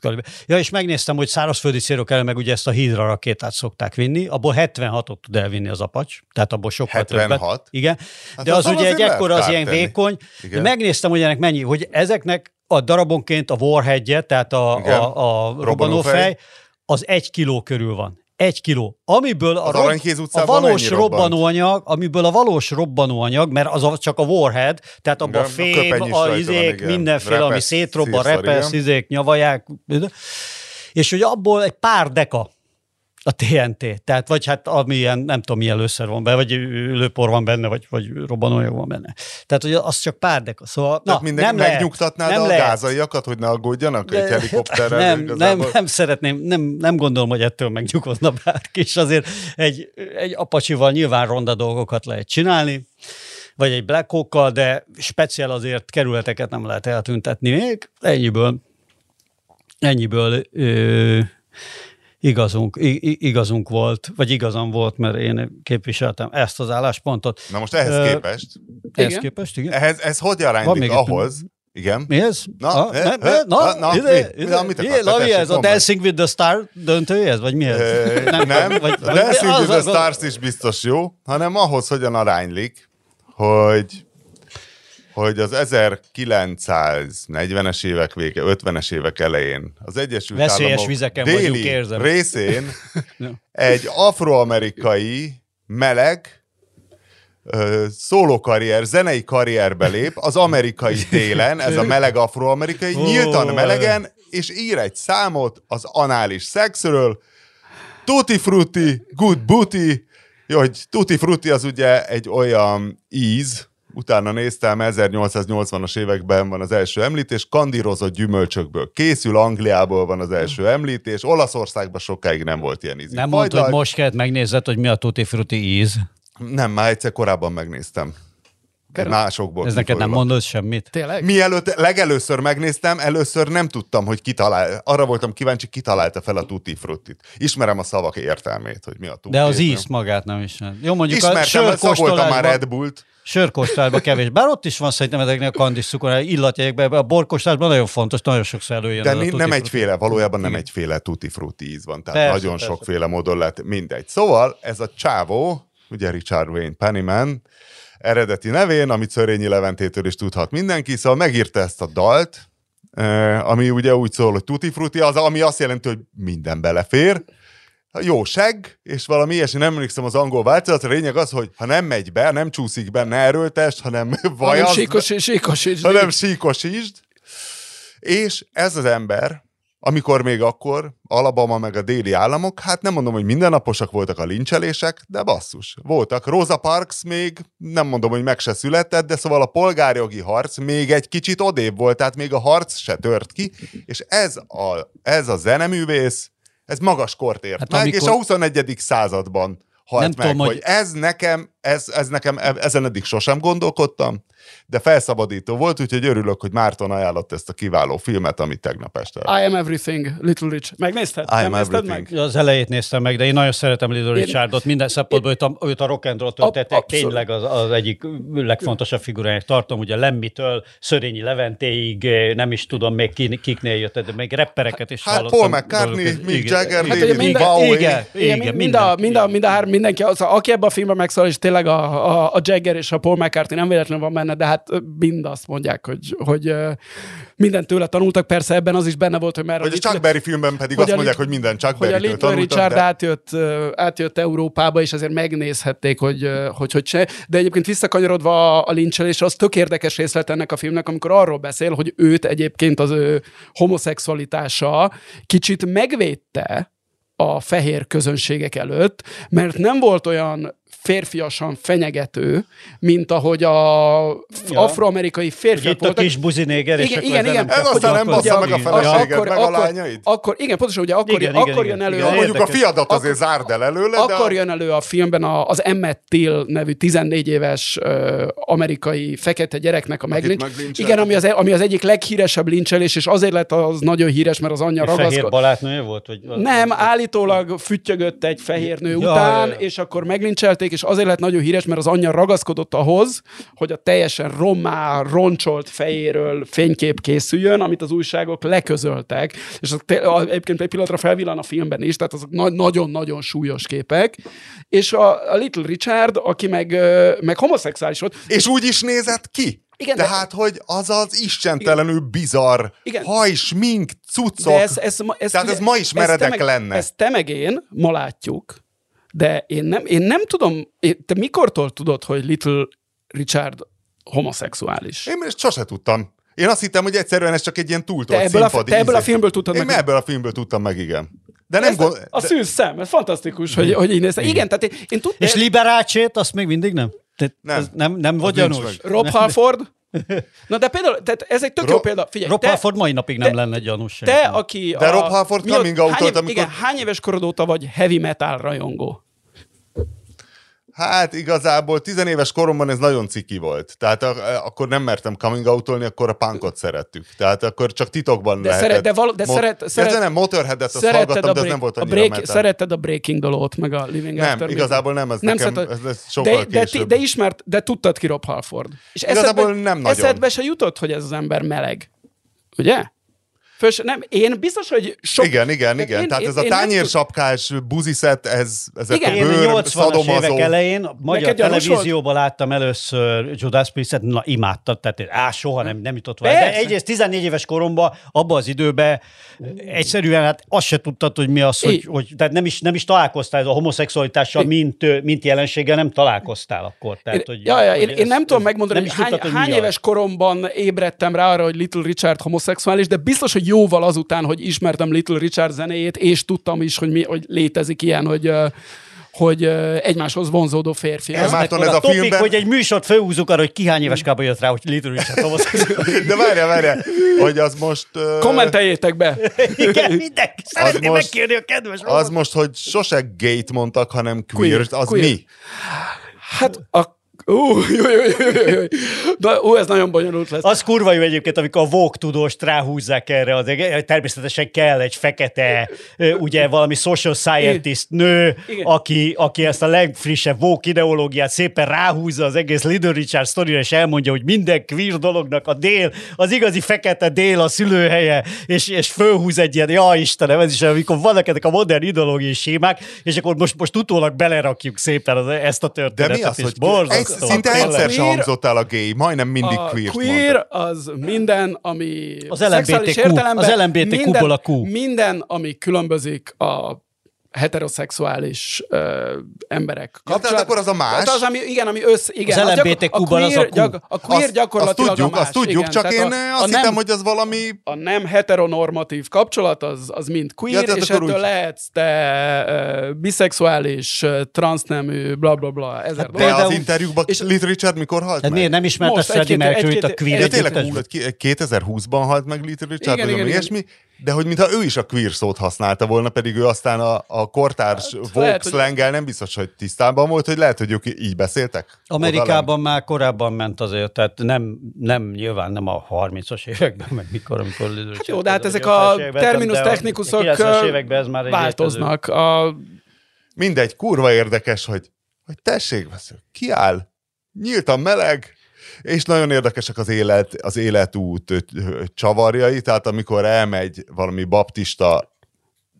kaliber. Ja, és megnéztem, hogy szárazföldi célok elől meg ugye ezt a hídra rakétát szokták vinni, abból 76-ot tud elvinni az apacs, tehát abból sokkal 76? többet. Igen, Hát de az azzal ugye egy ekkora, az ilyen tenni. vékony. Igen. Megnéztem, hogy ennek mennyi, hogy ezeknek a darabonként a warheadje, tehát a, Igen. a, a Robbanófej. Az egy kiló körül van. Egy kiló. Amiből a, rob- a valós robbanóanyag, amiből a valós robbanóanyag, mert az a, csak a warhead, tehát abban a a fém, a van, izék, mindenféle, ami szétrobban, repesz, izék, nyavaják, és hogy abból egy pár deka a TNT, tehát vagy hát amilyen, nem tudom milyen lőszer van benne, vagy lőpor van benne, vagy, vagy robbanóanyag van benne. Tehát, hogy az csak pár deka. Szóval, Tehát na, minden, nem lehet, megnyugtatnád nem a lehet. gázaiakat, hogy ne aggódjanak egy De- helikopterrel? Nem, nem, nem szeretném, nem, nem gondolom, hogy ettől megnyugodna bárki, és azért egy, egy apacsival nyilván ronda dolgokat lehet csinálni, vagy egy Black Hawk-kal, de speciál azért kerületeket nem lehet eltüntetni még. Ennyiből, ennyiből ö, igazunk, igazunk volt, vagy igazam volt, mert én képviseltem ezt az álláspontot. Na most ehhez Ö, képest, Ehhez Igen. képest, igen. ehhez, ez hogy aránylik ahhoz? Igen. Mi ez? Na, eh, ne, ne, na, na, ide, mi? ide, mit ide, akartál? Lavi, Tessék, ez a. Dancing with the Star döntője ez, vagy mi ez? Nem, vagy, vagy- Dancing with the Stars is biztos jó, hanem ahhoz hogyan aránylik, hogy hogy az 1940-es évek vége, 50-es évek elején az Egyesült Veszélyes Államok vizeken déli vagyunk, érzem. részén egy afroamerikai meleg szólókarrier, zenei karrierbe lép az amerikai télen, ez a meleg afroamerikai, nyíltan melegen, és ír egy számot az anális szexről, Tutti Frutti, Good Booty, jó, hogy Tutti Frutti az ugye egy olyan íz, utána néztem, 1880-as években van az első említés, kandírozott gyümölcsökből készül, Angliából van az első említés, Olaszországban sokáig nem volt ilyen íz. Nem mondta, hogy most kellett megnézed, hogy mi a Tutti Frutti íz. Nem, már egyszer korábban megnéztem. Egy Másokból Ez neked nem mondod semmit? Tényleg? Mielőtt legelőször megnéztem, először nem tudtam, hogy kitalál. Arra voltam kíváncsi, kitalálta fel a Tutti Fruttit. Ismerem a szavak értelmét, hogy mi a tutti. De az ízt magát nem ismer. Jó, mondjuk a Ismertem, mert szagoltam már Red Bullt. sörkóstolásban kevés. Bár ott is van szerintem ezeknek a kandis cukor, illatjegyekben, a borkóstolásban nagyon fontos, nagyon sokszor előjön. De a nem Frutti. egyféle, valójában nem Igen. egyféle tutti frutti íz van, tehát Persze, nagyon persze. sokféle módon lehet, mindegy. Szóval ez a csávó, ugye Richard Wayne Pennyman, eredeti nevén, amit Szörényi Leventétől is tudhat mindenki, szóval megírta ezt a dalt, ami ugye úgy szól, hogy tutti frutti, az, ami azt jelenti, hogy minden belefér, jó segg, és valami ilyesmi, nem emlékszem az angol változat, a lényeg az, hogy ha nem megy be, nem csúszik be, ne erőltest, hanem Hanem vajazd, síkos, síkosítsd. hanem síkosítsd. És ez az ember, amikor még akkor Alabama meg a déli államok, hát nem mondom, hogy mindennaposak voltak a lincselések, de basszus, voltak. Rosa Parks még nem mondom, hogy meg se született, de szóval a polgárjogi harc még egy kicsit odébb volt, tehát még a harc se tört ki, és ez a, ez a zeneművész, ez magas kort ért Hát meg, amikor- és a 21. században halt Nem meg, tudom, hogy hogy- ez nekem, ez, ez nekem, ezen eddig sosem gondolkodtam, de felszabadító volt, úgyhogy örülök, hogy Márton ajánlott ezt a kiváló filmet, amit tegnap este. I am everything, Little Rich. Megnézted? I am everything. meg? Az elejét néztem meg, de én nagyon szeretem Little Én- Richardot, minden szempontból őt a, őt a rock and roll tényleg az, az egyik legfontosabb figurájának tartom, ugye Lemmitől, Szörényi Leventéig, eh, nem is tudom még ki, kiknél jött, de még rappereket is Hát hallottam. Paul McCartney. Mick. Jagger, Hát David minden- Bowie. Igen, Igen, igen, mind, mind, a, mind, a, mind a három, mindenki, az, aki ebben a filmben megszólal, és tényleg a, a, a Jagger és a Paul McCartney nem véletlenül van benne, benne, de hát mind azt mondják, hogy, hogy mindent tőle tanultak. Persze ebben az is benne volt, hogy már... Hogy a Chuck Berry filmben pedig azt mondják, hogy minden Chuck Hogy a Little Richard de... átjött, átjött Európába, és azért megnézhették, hogy hogy, hogy se. De egyébként visszakanyarodva a lincselésre, az tök érdekes részlet ennek a filmnek, amikor arról beszél, hogy őt egyébként az ő homoszexualitása kicsit megvédte a fehér közönségek előtt, mert nem volt olyan férfiasan fenyegető, mint ahogy a ja. afroamerikai férfiak Itt a kis buzinéger, és igen, igen, igen. Ez aztán nem bassza meg a feleséged, meg a lányait? Akkor, igen, pontosan, ugye akkor, Igen, akkor igen, jön igen, elő... igen. a- Mondjuk a fiadat azért zárd el előle, de... akkor jön elő a filmben a, az Emmett Till nevű 14 éves ö, amerikai fekete gyereknek a meglincs. Igen, ami az, ami az egyik leghíresebb lincselés, és azért lett az nagyon híres, mert az anyja Egy fehér ragaszkodott. barátnője volt? Vagy Nem, állítólag füttyögött egy fehér nő Ja, után, ja, ja. és akkor meglincselték, és azért lett nagyon híres, mert az anyja ragaszkodott ahhoz, hogy a teljesen rommá, roncsolt fejéről fénykép készüljön, amit az újságok leközöltek, és az egyébként egy pillanatra felvillan a filmben is, tehát azok na- nagyon-nagyon súlyos képek, és a, a Little Richard, aki meg, meg homoszexuális volt, És úgy is nézett ki. Igen, de- Tehát, hogy az az istentelenül bizarr Igen. haj, smink, cuccok. De ez, ez, ez, Tehát ez ma is te meredek meg, lenne. Ezt te meg én ma látjuk, de én nem, én nem tudom, én- te mikortól tudod, hogy Little Richard homoszexuális? Én ezt sose tudtam. Én azt hittem, hogy egyszerűen ez csak egy ilyen Te túltolt ebből, a, te ebből a filmből tudtad Én meg. ebből a filmből tudtam meg, igen. De nem gond... a szűz szem, ez fantasztikus, hogy, hogy így nézte. Igen, tehát én, én tudtam. És Liberácsét, azt még mindig nem? Te, Nem. Ez nem, nem vagy gyanús? Rob Halford. Na de például, tehát ez egy tök jó Rob- példa. Figyelj, Rob te, Halford mai napig nem te- lenne gyanús. te, aki... De Rob Halford coming év- amikor- Igen, hány éves korod óta vagy heavy metal rajongó? Hát igazából tizenéves koromban ez nagyon ciki volt. Tehát a, akkor nem mertem coming out akkor a punkot szerettük. Tehát akkor csak titokban De lehetett. szeret- de val- de Mo- szeret- de nem, Motorheadet azt hallgattam, a, de ez break, nem volt a annyira break, metal. szeretted a Breaking Dolót, meg a Living Nem, After igazából nem, ez nekem- szereted- ez- ez sokkal de, de, később. de ismert, de tudtad ki Rob Halford. És Igazából eszedbe, nem nagyon. Eszedbe se jutott, hogy ez az ember meleg. Ugye? Föl, se- nem, én biztos, hogy sok... Igen, igen, de igen. én- Tehát én- ez a én tud- tányérsapkás buziszet, ez, ezek Igen. a Én a bőr, 80-as szadomazó. évek elején a magyar televízióban láttam először Judas Priest-et, na imádtad, tehát á, soha nem, nem jutott vele. De egyrészt 14 éves koromban, abban az időben egyszerűen hát azt se tudtad, hogy mi az, hogy, I- hogy tehát nem is, nem is találkoztál ez a homoszexualitással, mint, ö, mint jelenséggel nem találkoztál akkor. Tehát, Én, hogy, ja, ja, én, hogy én ez- nem tudom ez- megmondani, nem hogy hány, tudtad, hogy hány éves koromban ébredtem rá arra, hogy Little Richard homoszexuális, de biztos, hogy jóval azután, hogy ismertem Little Richard zenéjét, és tudtam is, hogy, mi, hogy létezik ilyen, hogy, hogy egymáshoz vonzódó férfi. Ez már- ez a a topik, filmben- hogy egy műsort főhúzunk arra, hogy ki hány éves kában jött rá, hogy Little Richard homoszexuális. De várjál, várjál, hogy az most... Kommenteljétek be! Igen, mindenki szeretné most- megkérni a kedves Az most, hogy sose gate mondtak, hanem queer, Queer, az queer. mi? Hát a Ú, jó, jó, jó, jó, jó. De, ú, ez nagyon bonyolult lesz. Az kurva jó egyébként, amikor a Vogue tudóst ráhúzzák erre, az, természetesen kell egy fekete, ugye valami social scientist nő, Igen. aki, aki ezt a legfrissebb Vogue ideológiát szépen ráhúzza az egész Little Richard sztorira, és elmondja, hogy minden queer dolognak a dél, az igazi fekete dél a szülőhelye, és, és fölhúz egy ilyen, ja Istenem, ez is, amikor vannak ezek a modern ideológiai sémák, és akkor most, most utólag belerakjuk szépen az, ezt a De történetet. mi az, és hogy borzasztó. Szinte Tényleg. egyszer sem hangzott el a gay, majdnem mindig a queer queer az minden, ami Az LMBTQ, az LMBTQ-ból a Q. Minden, ami különbözik a heteroszexuális ö, emberek Ja, tehát akkor az a más? Tehát az, ami, igen, ami össz, igen. Az gyakor- LMBTQ-ban az a Q. gyak, a queer azt, gyakorlatilag azt tudjuk, a más. azt tudjuk, igen. csak én a, azt a hittem, nem, hogy az valami... a nem heteronormatív kapcsolat az, az mind queer, Ja, tehát és ettől úgy- lehetsz te uh, biszexuális, uh, transznemű, bla bla bla, ezer De dolog. Például- az interjúkban és- Little Richard mikor halt Tehát meg? nem ismerte Most, Freddie Mercury-t a Queen Ja, tényleg együttes? úgy, ki- 2020-ban halt meg Little Richard, vagy ilyesmi, de hogy mintha ő is a queer szót használta volna, pedig ő aztán a, a kortárs hát, hogy- Volkswagen nem biztos, hogy tisztában volt, hogy lehet, hogy ők így beszéltek. Amerikában már korábban ment azért, tehát nem, nem nyilván nem a 30-as években, meg mikor, amikor Hát jó, de hát ezek a terminus technikusok 90-es években ez már egy változnak. A, Mindegy, kurva érdekes, hogy, hogy tessék, vesző, kiáll, nyíltan meleg, és nagyon érdekesek az, élet, az életút csavarjai, tehát amikor elmegy valami baptista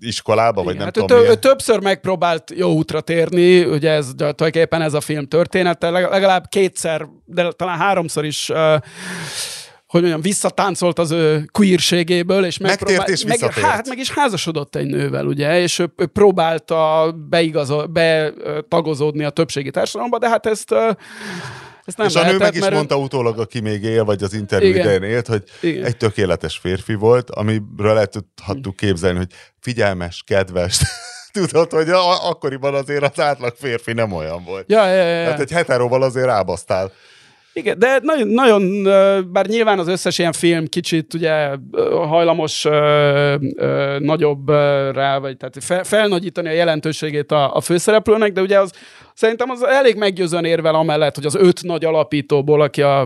iskolába, vagy Igen, nem hát ő, tudom milyen. ő többször megpróbált jó útra térni, ugye ez tulajdonképpen ez a film története, leg- legalább kétszer, de talán háromszor is uh, hogy mondjam, visszatáncolt az ő queerségéből, és Megtért és meg, hát meg is házasodott egy nővel, ugye, és ő, ő próbálta beigazol, betagozódni a többségi társadalomba, de hát ezt, ö, ezt nem és a nő lehetett, meg is mert mondta utólag, aki még él, vagy az interjú Igen. idején élt, hogy Igen. egy tökéletes férfi volt, amiről el tudhattuk képzelni, hogy figyelmes, kedves. Tudod, hogy a- akkoriban azért az átlag férfi nem olyan volt. Ja, ja, ja. Tehát egy heteróval azért rábasztál. Igen, de nagyon, nagyon, bár nyilván az összes ilyen film kicsit ugye hajlamos ö, ö, nagyobb rá, vagy tehát fel, felnagyítani a jelentőségét a, a főszereplőnek, de ugye az szerintem az elég meggyőzően érvel amellett, hogy az öt nagy alapítóból, aki a,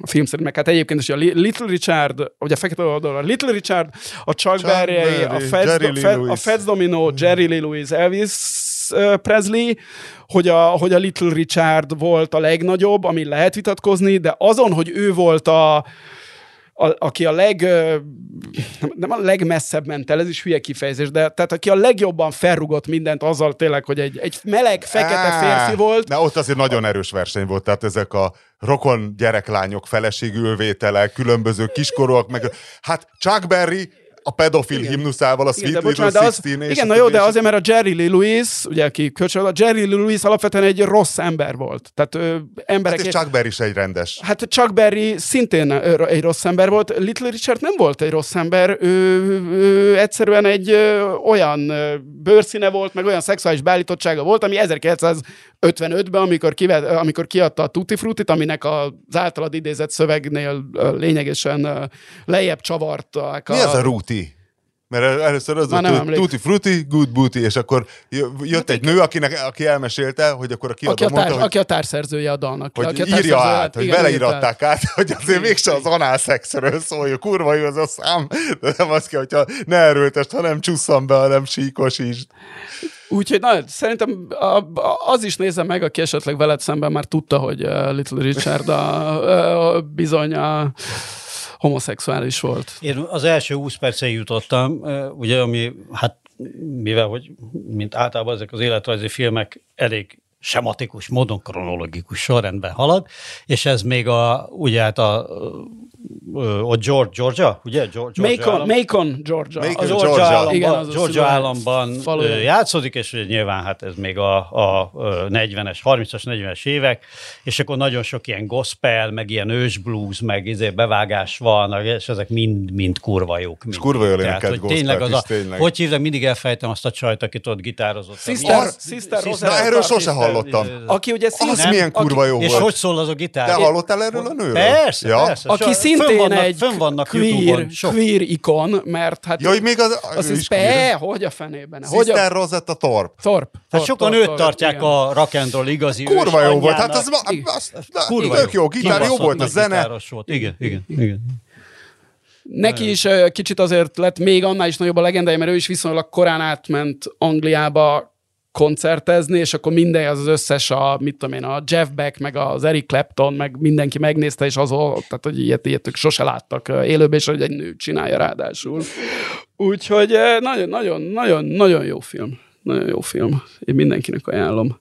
a film szerint, meg hát egyébként is a Li- Little Richard, ugye a fekete oldalon a Little Richard, a Chuck, Chuck Berry, a Fats, Jerry Do- Lee Fe- a Lewis. Fats Domino, Jerry Lee Lewis, Elvis Presley, hogy a, hogy a Little Richard volt a legnagyobb, ami lehet vitatkozni, de azon, hogy ő volt a, a, aki a leg, ö, nem a legmesszebb ment el, ez is hülye kifejezés, de tehát aki a legjobban felrugott mindent azzal tényleg, hogy egy, egy meleg, fekete férfi volt, Na ott azért nagyon erős verseny volt, tehát ezek a rokon gyereklányok feleségülvétele, különböző kiskorúak, meg hát Chuck Berry a pedofil Igen. himnuszával, a Igen, Sweet de Little bocsánat, de az, és igen, a na jó, de a azért, mert a Jerry Lee Lewis, ugye, aki kölcsön, a Jerry Lee Lewis alapvetően egy rossz ember volt. Tehát ő, emberek... Hát és Chuck Berry is egy rendes. Hát Chuck Berry szintén ö, egy rossz ember volt. Little Richard nem volt egy rossz ember, ő, ő egyszerűen egy ö, olyan ö, bőrszíne volt, meg olyan szexuális beállítottsága volt, ami 1955-ben, amikor, kivet, amikor kiadta a Tutti Frutit, aminek az általad idézett szövegnél ö, lényegesen ö, lejjebb csavarták. Mi az a rúti? Mert el- először az Már volt, hogy tutti frutti, good booty, és akkor jö- jött egy nő, akinek, aki elmesélte, hogy akkor a Aki kiadó a, társ, mondta, hogy, aki a társszerzője a dalnak. hogy aki a írja át, hogy igen, beleíratták át, hogy azért mégse az análszexről szóljon, kurva jó az a szám, de nem az kell, hogyha ne erőltest, hanem csusszam be, hanem síkosítsd. Úgyhogy na, szerintem az is nézze meg, aki esetleg veled szemben már tudta, hogy uh, Little Richard a, a, bizony a homoszexuális volt. Én az első 20 percig jutottam, ugye, ami, hát mivel, hogy mint általában ezek az életrajzi filmek elég sematikus módon, kronológikus sorrendben halad, és ez még a, ugye hát a, a George, Georgia, ugye? Georgia Macon, állam- Macon, Georgia. Macon, a Georgia, Georgia. államban, Igen, az a Georgia államban falu. játszódik, és ugye nyilván hát ez még a, a ö, 40-es, 30-as, 40-es évek, és akkor nagyon sok ilyen gospel, meg ilyen ősblues, meg izé bevágás van, és ezek mind-mind kurva jók. Mind. kurva jól Tehát, hogy tényleg az a, tényleg. hogy hívják, mindig elfejtem azt a csajt, akit ott gitározott. Sister, Az- Sister, Sister- Na, erről sose Sister- hallottam. Aki ugye Az milyen kurva jó És volt. hogy szól az a gitár? Te hallottál erről a nőről? Persze, ja? persze. aki szintén vannak- egy fönn vannak queer, queer ikon, mert hát... Ja, hogy még az... az is be, hogy a fenében. Hogy a, Rosetta Thorpe. Thorpe. Hát Thorpe, sokan Thorpe, őt tartják igen. a rock and roll igazi Kurva jó volt. Hát az, Kurva jó, gitár, jó volt a zene. Igen, igen, igen. Neki is kicsit azért lett még annál is nagyobb a legendája, mert ő is viszonylag korán átment Angliába koncertezni, és akkor minden az, az összes, a, mit tudom én, a Jeff Beck, meg az Eric Clapton, meg mindenki megnézte, és az, tehát, hogy ilyet, ilyet ők sose láttak élőben, és hogy egy nő csinálja ráadásul. Úgyhogy ö, nagyon, nagyon, nagyon, nagyon jó film. Nagyon jó film. Én mindenkinek ajánlom.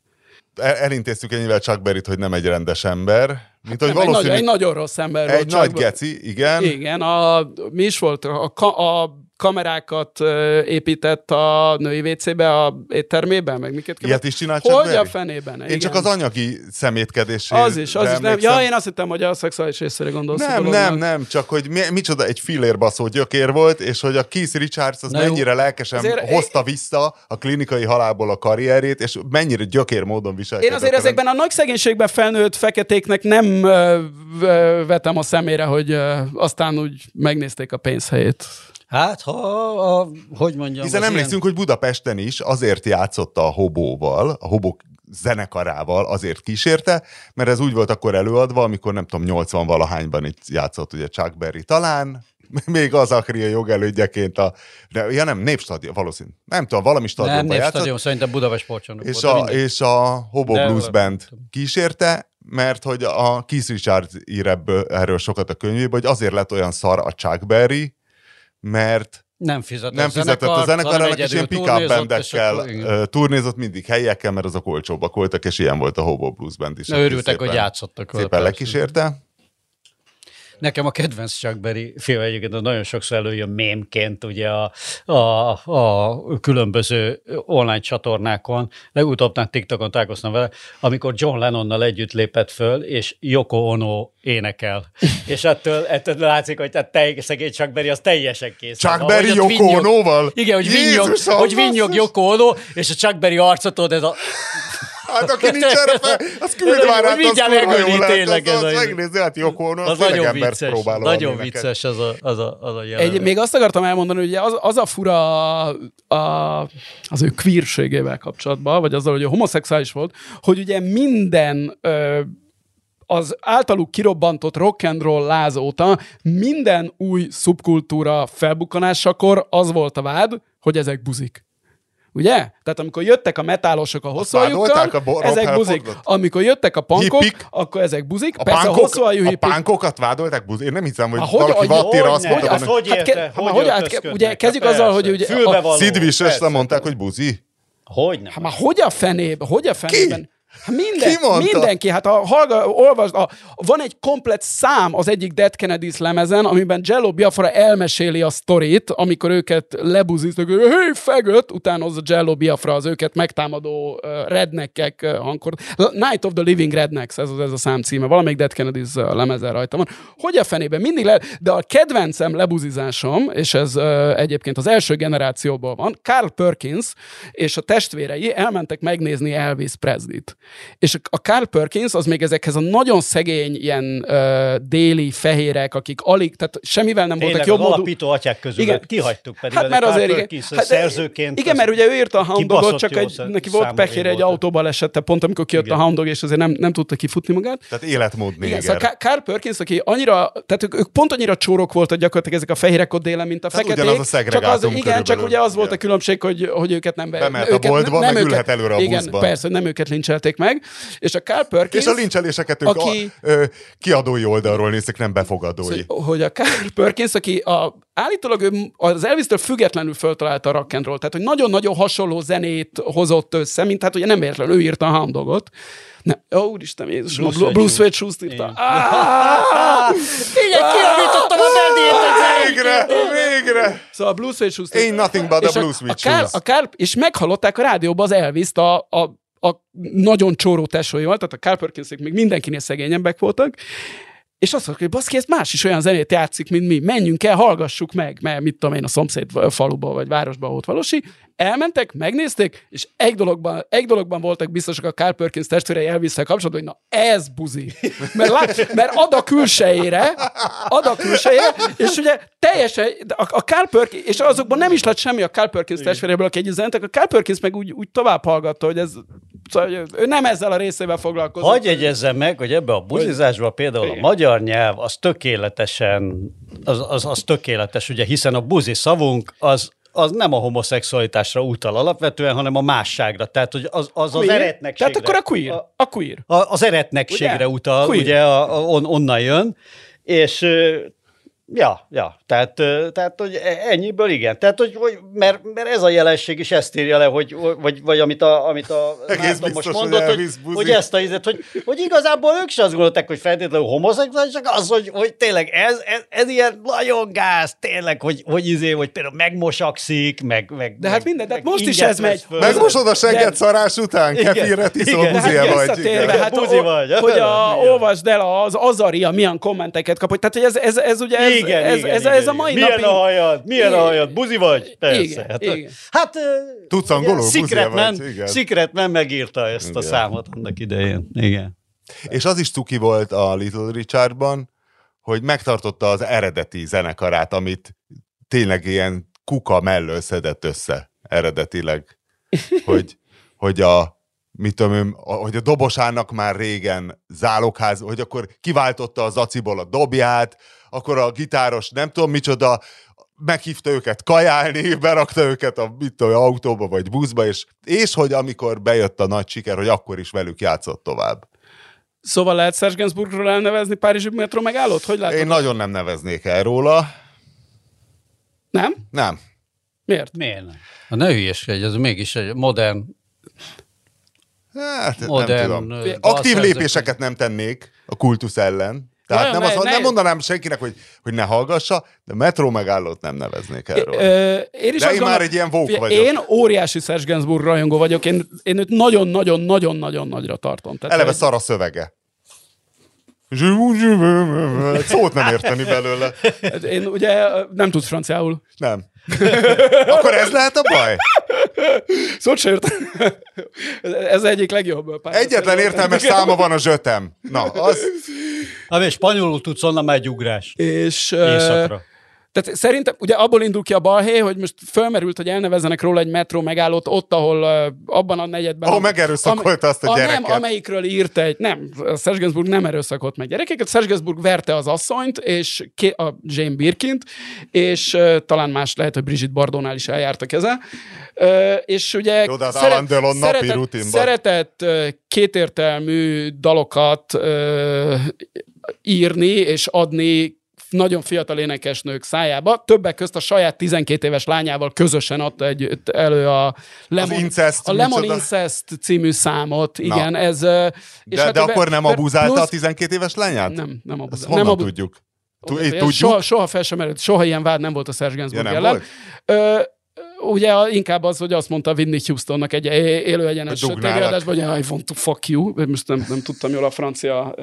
El- Elintéztük ennyivel Chuck Berryt, hogy nem egy rendes ember. Mint hogy Nem, egy, nagy, egy nagyon rossz ember egy volt. nagy csak- geci, igen. Igen, a, mi is volt? A, ka, a kamerákat épített a női WC-be, a éttermében, meg miket Ilyet is csinált Hogy a fenében? Én csak az anyagi szemétkedésére Az is, az is. Nem. Ja, én azt hittem, hogy a szexuális részére gondolsz. Nem, nem, nem, csak hogy mi, micsoda egy fillérbaszó gyökér volt, és hogy a Keith Richards az Na jó. mennyire lelkesen Azért- hozta vissza a klinikai halálból a karrierét, és mennyire gyökér módon viselkedett. Én azért ezekben a nagy szegénységben felnőtt feketéknek nem ö, ö, vetem a szemére, hogy ö, aztán úgy megnézték a pénzhelyét. Hát, ha, a, hogy mondjam... Hiszen emlékszünk, hogy Budapesten is azért játszotta a hobóval, a hobók zenekarával azért kísérte, mert ez úgy volt akkor előadva, amikor nem tudom, 80 valahányban itt játszott ugye Chuck Berry talán, még az Akria jogelődjeként a, de, ja nem, Népstadion, valószínű. Nem tudom, valami Nem, stadionban nem játszott. stadion, szerintem Budapest sportcsarnok és volt, a, mindegy. és a Hobo De Blues Band kísérte, mert hogy a Keith Richards ír ebből, erről sokat a könyvében, hogy azért lett olyan szar a Chuck Berry, mert Nem fizetett, nem fizetett a zenekar, annak is ilyen pick-up bandekkel turnézott mindig helyekkel, mert azok olcsóbbak voltak, és ilyen volt a Hobo Blues Band is. Örültek, hogy játszottak. Szépen lekísérte. Nekem a kedvenc Chuck Berry film egyébként nagyon sokszor előjön mémként ugye a, a, a különböző online csatornákon, legutóbb TikTokon találkoztam vele, amikor John Lennonnal együtt lépett föl, és Yoko Ono énekel. és ettől, ettől látszik, hogy tehát te, szegény Chuck Berry az teljesen kész. Chuck Berry Yoko Ono-val? Igen, hogy vinnyog, hogy vinnyog Yoko Ono, és a Chuck Berry arcot ez a Hát aki nincs erre fel, az küld már át, az kurva jó lehet. Ez az, az megnézni, hát Joko az, az nagyon vicces, nagyon vicces az a, az a, az a jelenet. Egy, még azt akartam elmondani, hogy az, az a fura a, az ő queerségével kapcsolatban, vagy azzal, hogy a homoszexuális volt, hogy ugye minden ö, az általuk kirobbantott rock and roll láz óta minden új szubkultúra felbukkanásakor az volt a vád, hogy ezek buzik. Ugye? Tehát amikor jöttek a metálosok a hosszúajukkal, ezek buzik. Amikor jöttek a pankok, Hippik. akkor ezek buzik. A Persze pánkok, a hosszúajú hippik. A pánkokat vádolták buzik? Én nem hiszem, hogy, hogy valaki vattira azt mondta, hogy... Hogy érte? Hogy, hogy hát, ugye kezdjük azzal, hogy ugye... Sid Vicious mondták, hogy buzi? Hogy nem? Hát már hogy a fenébe? Hogy a fenében? Ki? Hát minden, mindenki, hát a hallga, olvasd, a, van egy komplet szám az egyik Dead Kennedys lemezen, amiben Jello Biafra elmeséli a sztorit, amikor őket lebuziztak, hogy hey, fegött, utána az a Jello Biafra az őket megtámadó uh, redneckek uh, hangkor. Night of the Living Rednecks, ez, ez a szám címe, valamelyik Dead Kennedys uh, lemezen rajta van. Hogy a fenében mindig le, de a kedvencem lebuzizásom, és ez uh, egyébként az első generációból van, Carl Perkins és a testvérei elmentek megnézni Elvis Presley-t. És a Carl Perkins az még ezekhez a nagyon szegény ilyen uh, déli fehérek, akik alig, tehát semmivel nem Tényleg, voltak jobb módú... alapító atyák közül igen. kihagytuk pedig. Hát mert azért igen, hát, szerzőként. Igen, mert ugye ő írta a Houndogot, csak egy, neki volt pehére egy autóba esette pont, amikor kijött igen. a Houndog, és azért nem, nem tudta kifutni magát. Tehát életmód néger. Igen, szóval Carl Perkins, aki annyira, tehát ők, ők pont annyira csórok voltak gyakorlatilag ezek a fehérek ott délen, mint a tehát feketék. A csak az, igen, körülbelül. csak ugye az volt a különbség, hogy, hogy őket nem be, Bemelt őket, a boltba, nem, meg ülhet előre a Igen, persze, nem őket lincselték meg. És a Carl Perkins... És a lincseléseket ők aki, a, ö, kiadói oldalról nézik, nem befogadói. Szóval, hogy a Carl Perkins, aki a, állítólag ő az Elvis-től függetlenül föltalálta a rock and roll, tehát hogy nagyon-nagyon hasonló zenét hozott össze, mint hát ugye nem értelen, ő írta a Houndogot, ne, ó, úristen, Jézusom, Bruce, a Bruce Wade Shoes írta. Igen, kiavítottam a vendéget. Végre, végre. Szóval a Bruce Wade Shoes Ain't nothing but a Bruce. A Carl, és meghallották a rádióban az Elvis-t a, a a nagyon csóró tesóival, tehát a Carl Perkinsék még mindenkinél szegényebbek voltak, és azt mondjuk, hogy baszki, ez más is olyan zenét játszik, mint mi. Menjünk el, hallgassuk meg, mert mit tudom én, a szomszéd faluba vagy városba volt valósi. Elmentek, megnézték, és egy dologban, egy dologban voltak biztosak a Carl Perkins testvérei elviszel kapcsolatban, hogy na ez buzi. Mert, lát, mert ad a külsejére, ad a külsejére, és ugye teljesen, a, a Carl Perkins, és azokban nem is lett semmi a Carl Perkins testvéréből, aki egy zenetek, a Carl Perkins meg úgy, úgy tovább hallgatta, hogy ez Szóval ő nem ezzel a részével foglalkozik. Hagy egyezzem meg, hogy ebbe a buzizásban például Igen. a magyar nyelv az tökéletesen, az, az, az tökéletes, ugye, hiszen a buzi szavunk az az nem a homoszexualitásra utal alapvetően, hanem a másságra. Tehát, hogy az az, az eretnekségre. Tehát akkor a queer. A, a queer. A, az eretnekségre ugye? utal, queer. ugye a, a, on, onnan jön, és Ja, ja, tehát, tehát hogy e, ennyiből igen. Tehát, hogy, hogy mert, mert, ez a jelenség is ezt írja le, hogy, vagy, vagy amit a, amit a Márton most mondott, hogy, hogy, hogy, ezt a izet, hogy, hogy igazából ők sem azt gondolták, hogy feltétlenül homoszexuális, csak az, hogy, hogy tényleg ez, ez, ez, ilyen nagyon gáz, tényleg, hogy, hogy izé, hogy például megmosakszik, meg, meg De hát minden, de hát most is ez megy. Föl. Megmosod a segget szarás után, kefirre tiszol, buzia hát vagy. Igen. Hát, buzi vagy. Hogy a, olvasd el az Azaria milyen kommenteket kap, tehát hogy ez, ez, ez ugye ez, igen, ez, igen, ez, igen, ez a mai Milyen napig... a hajad? Milyen igen. a hajad? Buzi vagy? Persze. Igen, hát, igen. hát Tudsz angolul? Secretman, Secretman megírta ezt igen. a számot annak idején. Igen. És az is cuki volt a Little Richardban, hogy megtartotta az eredeti zenekarát, amit tényleg ilyen kuka mellől szedett össze eredetileg. Hogy, hogy a mit tudom én, hogy a dobosának már régen zálogház, hogy akkor kiváltotta az aciból a dobját, akkor a gitáros nem tudom micsoda, meghívta őket kajálni, berakta őket a mit tudom, autóba vagy buszba, és, és hogy amikor bejött a nagy siker, hogy akkor is velük játszott tovább. Szóval lehet Szerzsgensburgról elnevezni Párizsi metró megállót? Hogy látod? Én nagyon nem neveznék el róla. Nem? Nem. Miért? Miért nem? Ha ne hülyeskedj, ez mégis egy modern, Hát, modern... nem tudom. Aktív lépéseket nem tennék a kultusz ellen. Tehát Ja, nem, ne- azt, ne- nem mondanám senkinek, hogy, hogy ne hallgassa, de metró megállót nem neveznék erről. Ö, én is De én már egy ilyen Figyelj, vagyok. Én óriási Serge Gainsbourg rajongó vagyok, én, én őt nagyon-nagyon-nagyon-nagyon nagyra tartom. Tehát Eleve egy- szar a szövege. Egy Szót nem érteni belőle. Én ugye nem tudsz franciául. Nem. Akkor ez lehet a baj? Szót se értem. Ez egyik legjobb. pár- Egyetlen értelmes száma van a zsötem. Na, az... És spanyolul tudsz, onnan megy ugrás. És Éjszakra. Tehát szerintem, ugye abból indul ki a balhé, hogy most fölmerült, hogy elnevezzenek róla egy metró megállót ott, ahol abban a negyedben... Ahol megerőszakolta azt a gyereket. Nem, amelyikről írt egy... Nem, a Serge Gainsbourg nem erőszakolt meg gyerekeket. Serge Gainsbourg verte az asszonyt, és ké, a Jane Birkint, és uh, talán más lehet, hogy Brigitte Bardónál is eljárt a keze. Uh, és ugye... Jó, de napi rutinban. Szeretett uh, kétértelmű dalokat uh, írni és adni nagyon fiatal énekesnők szájába. Többek közt a saját 12 éves lányával közösen adta egy, elő a Lemon, Incest, a Lemon micsoda? Incest című számot. Igen, ez... ö, és De, hát de akkor nem abuzálta plusz- a 12 éves lányát? Nem, nem abuzálta. honnan Nem abu- tudjuk? Tudjuk? Soha, soha fel sem merült, soha ilyen vád nem volt a Serge Gainsbourg Ja, ellen. volt? Ö, ugye a- inkább az, hogy azt mondta Whitney Houstonnak egy élő egyenes tévéadásban, hogy I want to fuck you. Most nem, nem tudtam jól a francia,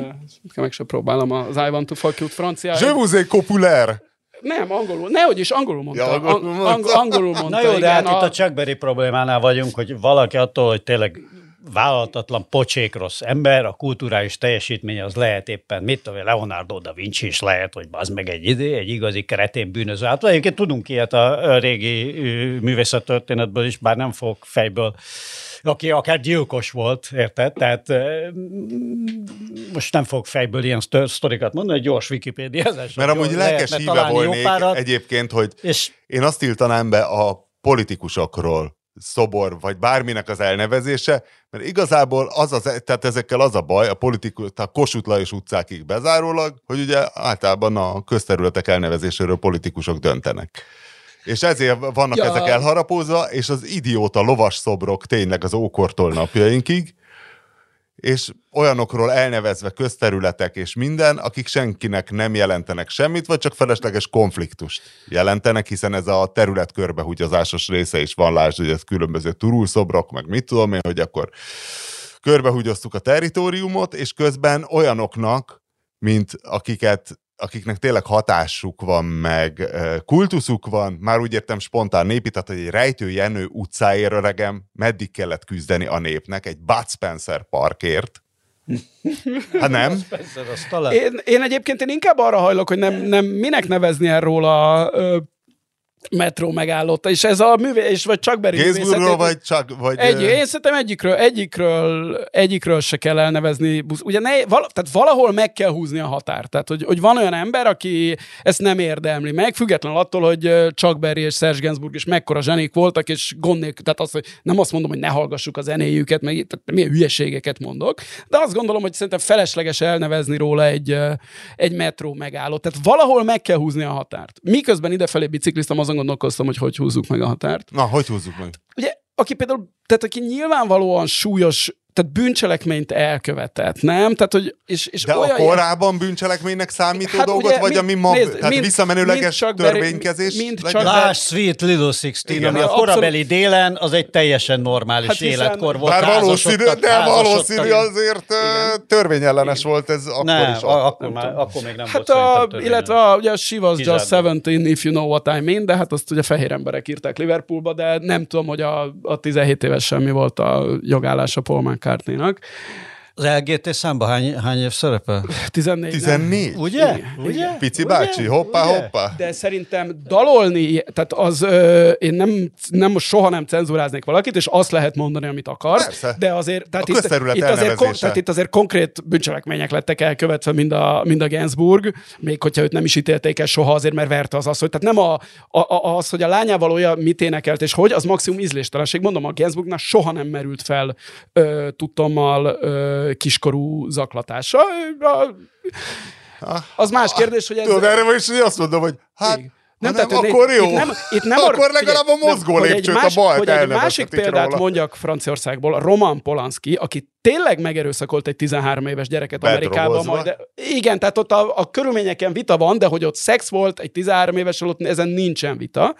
meg sem próbálom az I want to fuck you francia. Je vous ai populaire. Nem, angolul. Nehogy is, angolul mondta. Ja, angolul Ang- mondta. ang- angolul mondta. Na jó, de igen, hát itt a Chuck Berry problémánál vagyunk, hogy valaki attól, hogy tényleg vállalhatatlan, pocsék rossz ember, a kulturális teljesítménye az lehet éppen, mit tudom, Leonardo da Vinci is lehet, hogy az meg egy idő, egy igazi keretén bűnöző. Hát egyébként tudunk ilyet a régi művészettörténetből is, bár nem fog fejből aki akár gyilkos volt, érted? Tehát most nem fog fejből ilyen sztor- sztorikat mondani, egy gyors Wikipédiázás. Mert amúgy lelkes híve volnék párat, egyébként, hogy és én azt tiltanám be a politikusokról szobor, vagy bárminek az elnevezése, mert igazából az az, tehát ezekkel az a baj, a politikus, a Kossuth Lajos utcákig bezárólag, hogy ugye általában a közterületek elnevezéséről politikusok döntenek. És ezért vannak ja. ezek elharapózva, és az idióta lovas szobrok tényleg az ókortól napjainkig, és olyanokról elnevezve közterületek és minden, akik senkinek nem jelentenek semmit, vagy csak felesleges konfliktust jelentenek, hiszen ez a terület körbehúgyozásos része is van, lásd, hogy ez különböző turulszobrok, meg mit tudom én, hogy akkor körbehúgyoztuk a territóriumot, és közben olyanoknak, mint akiket akiknek tényleg hatásuk van, meg kultuszuk van, már úgy értem spontán népi, tehát hogy egy rejtő Jenő utcáért öregem, meddig kellett küzdeni a népnek, egy Bud Spencer parkért. Hát nem? Én, én egyébként én inkább arra hajlok, hogy nem, nem minek nevezni el róla ö, metró megállót, és ez a művé, és vagy csak Gézburgról művészetét- vagy csak... Vagy, Egy, én szerintem egyikről, egyikről, egyikről se kell elnevezni. busz- Ugye ne, val, tehát valahol meg kell húzni a határt. Tehát, hogy, hogy van olyan ember, aki ezt nem érdemli meg, függetlenül attól, hogy Chuck Berry és Serge Gainsbourg is mekkora zsenik voltak, és gond nélkül, tehát az, hogy nem azt mondom, hogy ne hallgassuk a zenéjüket, meg tehát milyen hülyeségeket mondok, de azt gondolom, hogy szerintem felesleges elnevezni róla egy, egy metró megállót. Tehát valahol meg kell húzni a határt. Miközben idefelé bicikliztem, azon gondolkoztam, hogy hogy húzzuk meg a határt Na, hogy húzzuk meg? ugye, aki például, tehát aki nyilvánvalóan súlyos, tehát bűncselekményt elkövetett, nem? Tehát, hogy, és, és De a olyan korábban bűncselekménynek számító Hát dolgot, ugye, vagy mind- ami ma, nézd, tehát mind- visszamenőleges mind Berry- törvénykezés? mind? Chuck Lásd Sweet Little Sixteen, Igen, ami a abszolút- korabeli délen az egy teljesen normális Hát hiszen- életkor volt. Bár valószínű, de valószínű azért ö, törvényellenes volt ez akkor Nem, is. a- akkor, már, akkor még nem Hát volt a, illetve a, ugye a She was just dolog. 17, if you know what I mean, de hát azt ugye fehér emberek írták Liverpoolba, de nem tudom, hogy a, a 17 éves semmi volt a jogállása Paul kartne inak. Az LGT számba hány, hány év szerepel? 14. nem? 14? Ugye? Igen. Ugye? Pici Ugye? bácsi, hoppá, Ugye? hoppá. De szerintem dalolni, tehát az, ö, én nem, nem most soha nem cenzuráznék valakit, és azt lehet mondani, amit akar. Persze. De azért, tehát A itt, itt, azért, kon, tehát itt azért konkrét bűncselekmények lettek elkövetve, mind a, mind a Gainsbourg, még hogyha őt nem is ítélték el soha azért, mert verte az asszonyt. Tehát nem a, a, a, az, hogy a lányával olyan mit énekelt, és hogy, az maximum ízléstelenség. Mondom, a Gainsbourgnál soha nem merült fel ö, tudtommal ö, kiskorú zaklatása. Ö, a, az más kérdés, hogy ez... Tudod, erre is azt mondom, hogy hát Igen. Nem, tehát nem, itt- akkor jó. Itt nem, itt nem Akkor arra- legalább a mozgó nem, lépcsőt, a más- balt Hogy egy másik példát róla. mondjak Franciaországból, a Roman Polanski, aki tényleg megerőszakolt egy 13 éves gyereket Amerikában. Majd, igen, tehát ott a, a körülményeken vita van, de hogy ott szex volt egy 13 éves ott ezen nincsen vita.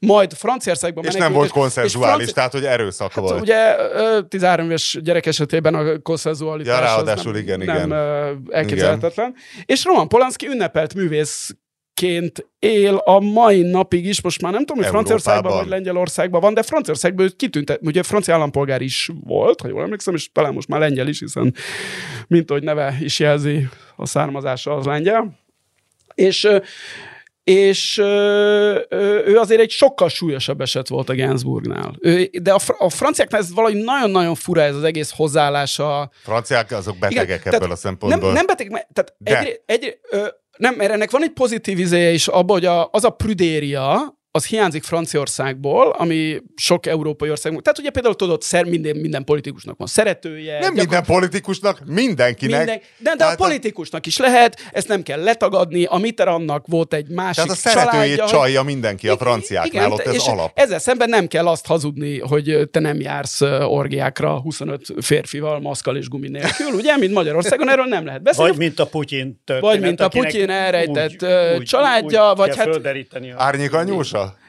Majd Franciaországban És nem volt konszenzuális, Franci- tehát hogy erőszak Hát volt. ugye ö, 13 éves gyerek esetében a konszenzualitás Ja, ráadásul nem, igen, nem igen. ö, elképzelhetetlen. És Roman Polanski ünnepelt művészként él a mai napig is, most már nem tudom, hogy Európában. Franciaországban vagy Lengyelországban van, de Franciaországban ő kitűnt, ugye francia állampolgár is volt, ha jól emlékszem, és talán most már lengyel is, hiszen mint ahogy neve is jelzi, a származása az lengyel. És és ö, ö, ő azért egy sokkal súlyosabb eset volt a Gainsbourgnál. Ő, de a, fr- a franciáknál ez valahogy nagyon-nagyon fura ez az egész hozzáállása. Franciák azok betegek Igen, ebből a szempontból. Nem, nem beteg, tehát De. egy, egy, ö, nem, mert ennek van egy pozitív izéje is abban, hogy a, az a prüdéria, az hiányzik Franciaországból, ami sok európai országban. Tehát ugye például tudod, szer, minden, minden politikusnak van szeretője. nem minden politikusnak, mindenkinek. Minden, de, de a Tehát a- politikusnak is lehet, ezt nem kell letagadni. A Mitterrandnak volt egy másik Tehát a szeretőjét családja. csalja mindenki a franciáknál, ott ez és alap. Ezzel szemben nem kell azt hazudni, hogy te nem jársz orgiákra 25 férfival, maszkal és gumi nélkül, ugye? Mint Magyarországon, erről nem lehet beszélni. Vagy mint a Putyin történet. Vagy mint a Putyin elrejtett, úgy- családja, úgy vagy hát- földeríteni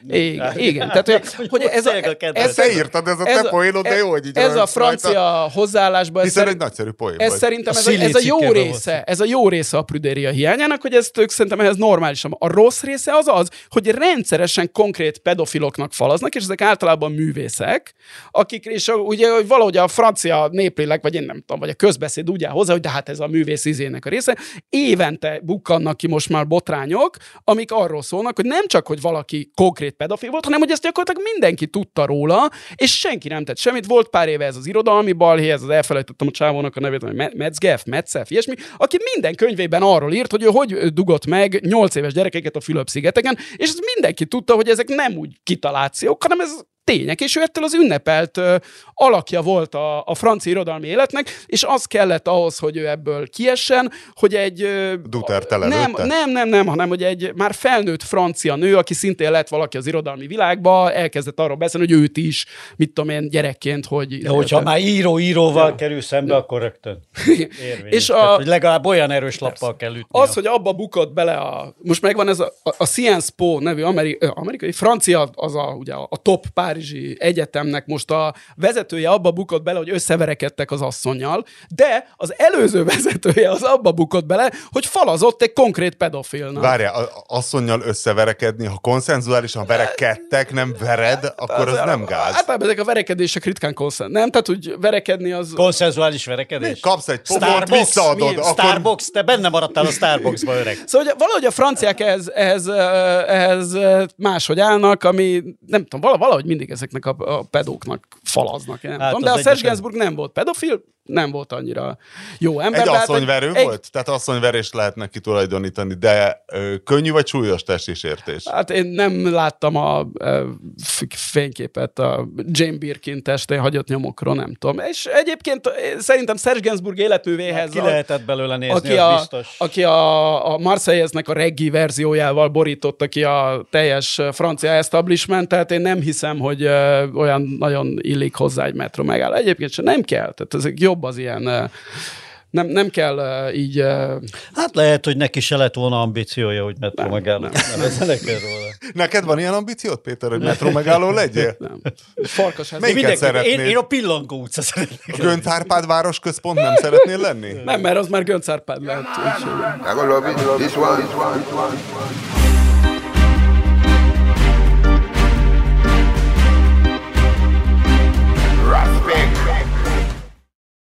Igen, igen. Tehát, hogy, hogy ez, a, ez, Te írtad, ez a te poénod, de jó, hogy így Ez a rajta. francia hozzáállásban, ez, Hiszen egy nagyszerű poén ez volt. szerintem ez a, ez a jó része, ez a jó része a prüdéria hiányának, hogy ezt ők szerintem ehhez normálisan. A rossz része az az, hogy rendszeresen konkrét pedofiloknak falaznak, és ezek általában művészek, akik, és ugye hogy valahogy a francia néplélek, vagy én nem tudom, vagy a közbeszéd úgy áll hozzá, hogy de hát ez a művész izének a része, évente bukkannak ki most már botrányok, amik arról szólnak, hogy nem csak, hogy valaki konkrét pedofil volt, hanem hogy ezt gyakorlatilag mindenki tudta róla, és senki nem tett semmit. Volt pár éve ez az irodalmi balhé, ez az elfelejtettem a csávónak a nevét, hogy Me- Metzgeff, Metzef, ilyesmi, aki minden könyvében arról írt, hogy ő hogy dugott meg 8 éves gyerekeket a Fülöp-szigeteken, és ez mindenki tudta, hogy ezek nem úgy kitalációk, hanem ez tények, és ő ettől az ünnepelt ö, alakja volt a, a francia irodalmi életnek, és az kellett ahhoz, hogy ő ebből kiessen, hogy egy... ö, Duterte nem, nem, nem, nem, hanem hogy egy már felnőtt francia nő, aki szintén lett valaki az irodalmi világba, elkezdett arról beszélni, hogy őt is, mit tudom én, gyerekként, hogy... De hogyha már író-íróval kerül szembe, akkor rögtön érvényes. És a- Tehát, hogy legalább olyan erős lappal kell ütni. Az, hogy abba bukott bele a... Most megvan ez a, a, a Sciences Po nevű ameri, amerikai, francia, az a, ugye a top párizsi egyetemnek most a vezetője abba bukott bele, hogy összeverekedtek az asszonyjal, de az előző vezetője az abba bukott bele, hogy falazott egy konkrét pedofilnak. Várjál, a- a- asszonnyal összeverekedni, ha konszenzuálisan verekedtek, nem vered, akkor az nem gáz. Általában ezek a verekedések ritkán konszent. Nem? Tehát, hogy verekedni az... Konszenzuális verekedés. Kapsz egy pofont, Starbucks, visszaadod, akkor- Starbucks, te benne maradtál a Starbucksba, öreg. Szóval hogy valahogy a franciák ehhez, ehhez, eh, ehhez eh, máshogy állnak, ami nem tudom, vala- valahogy mindig ezeknek a, a pedóknak falaznak. Nem Hát tudom. De a Serge. Gainsbourg nem volt pedofil, nem volt annyira jó ember. Egy hát asszonyverő egy- volt? Tehát asszonyverést lehet neki tulajdonítani, de ö, könnyű vagy súlyos testsértés? Hát én nem láttam a f- fényképet a Jane Birkin testén hagyott nyomokról, nem tudom. És egyébként szerintem Serge Gainsbourg életművéhez... Ki a- lehetett belőle nézni, aki az a, biztos. aki a, a Marseillesnek a reggi verziójával borította ki a teljes francia establishment, tehát én nem hiszem, hogy ö, olyan nagyon illik hozzá egy metro megáll. Egyébként sem nem kell, tehát ezek jobb az ilyen, nem, nem kell ö, így, ö, Hát lehet, hogy neki se lett volna ambíciója, hogy metró megálló. Nevezzenek róla. Neked van ilyen ambíciód, Péter, hogy metró megálló legyél? nem. Farkas, hát Melyiket Mindenki, én, szeretnéd? én a pillangó utca szeretnék. A Gönc Árpád város központ nem szeretnél lenni? nem, mert az már Gönc Árpád lett. úgyhogy-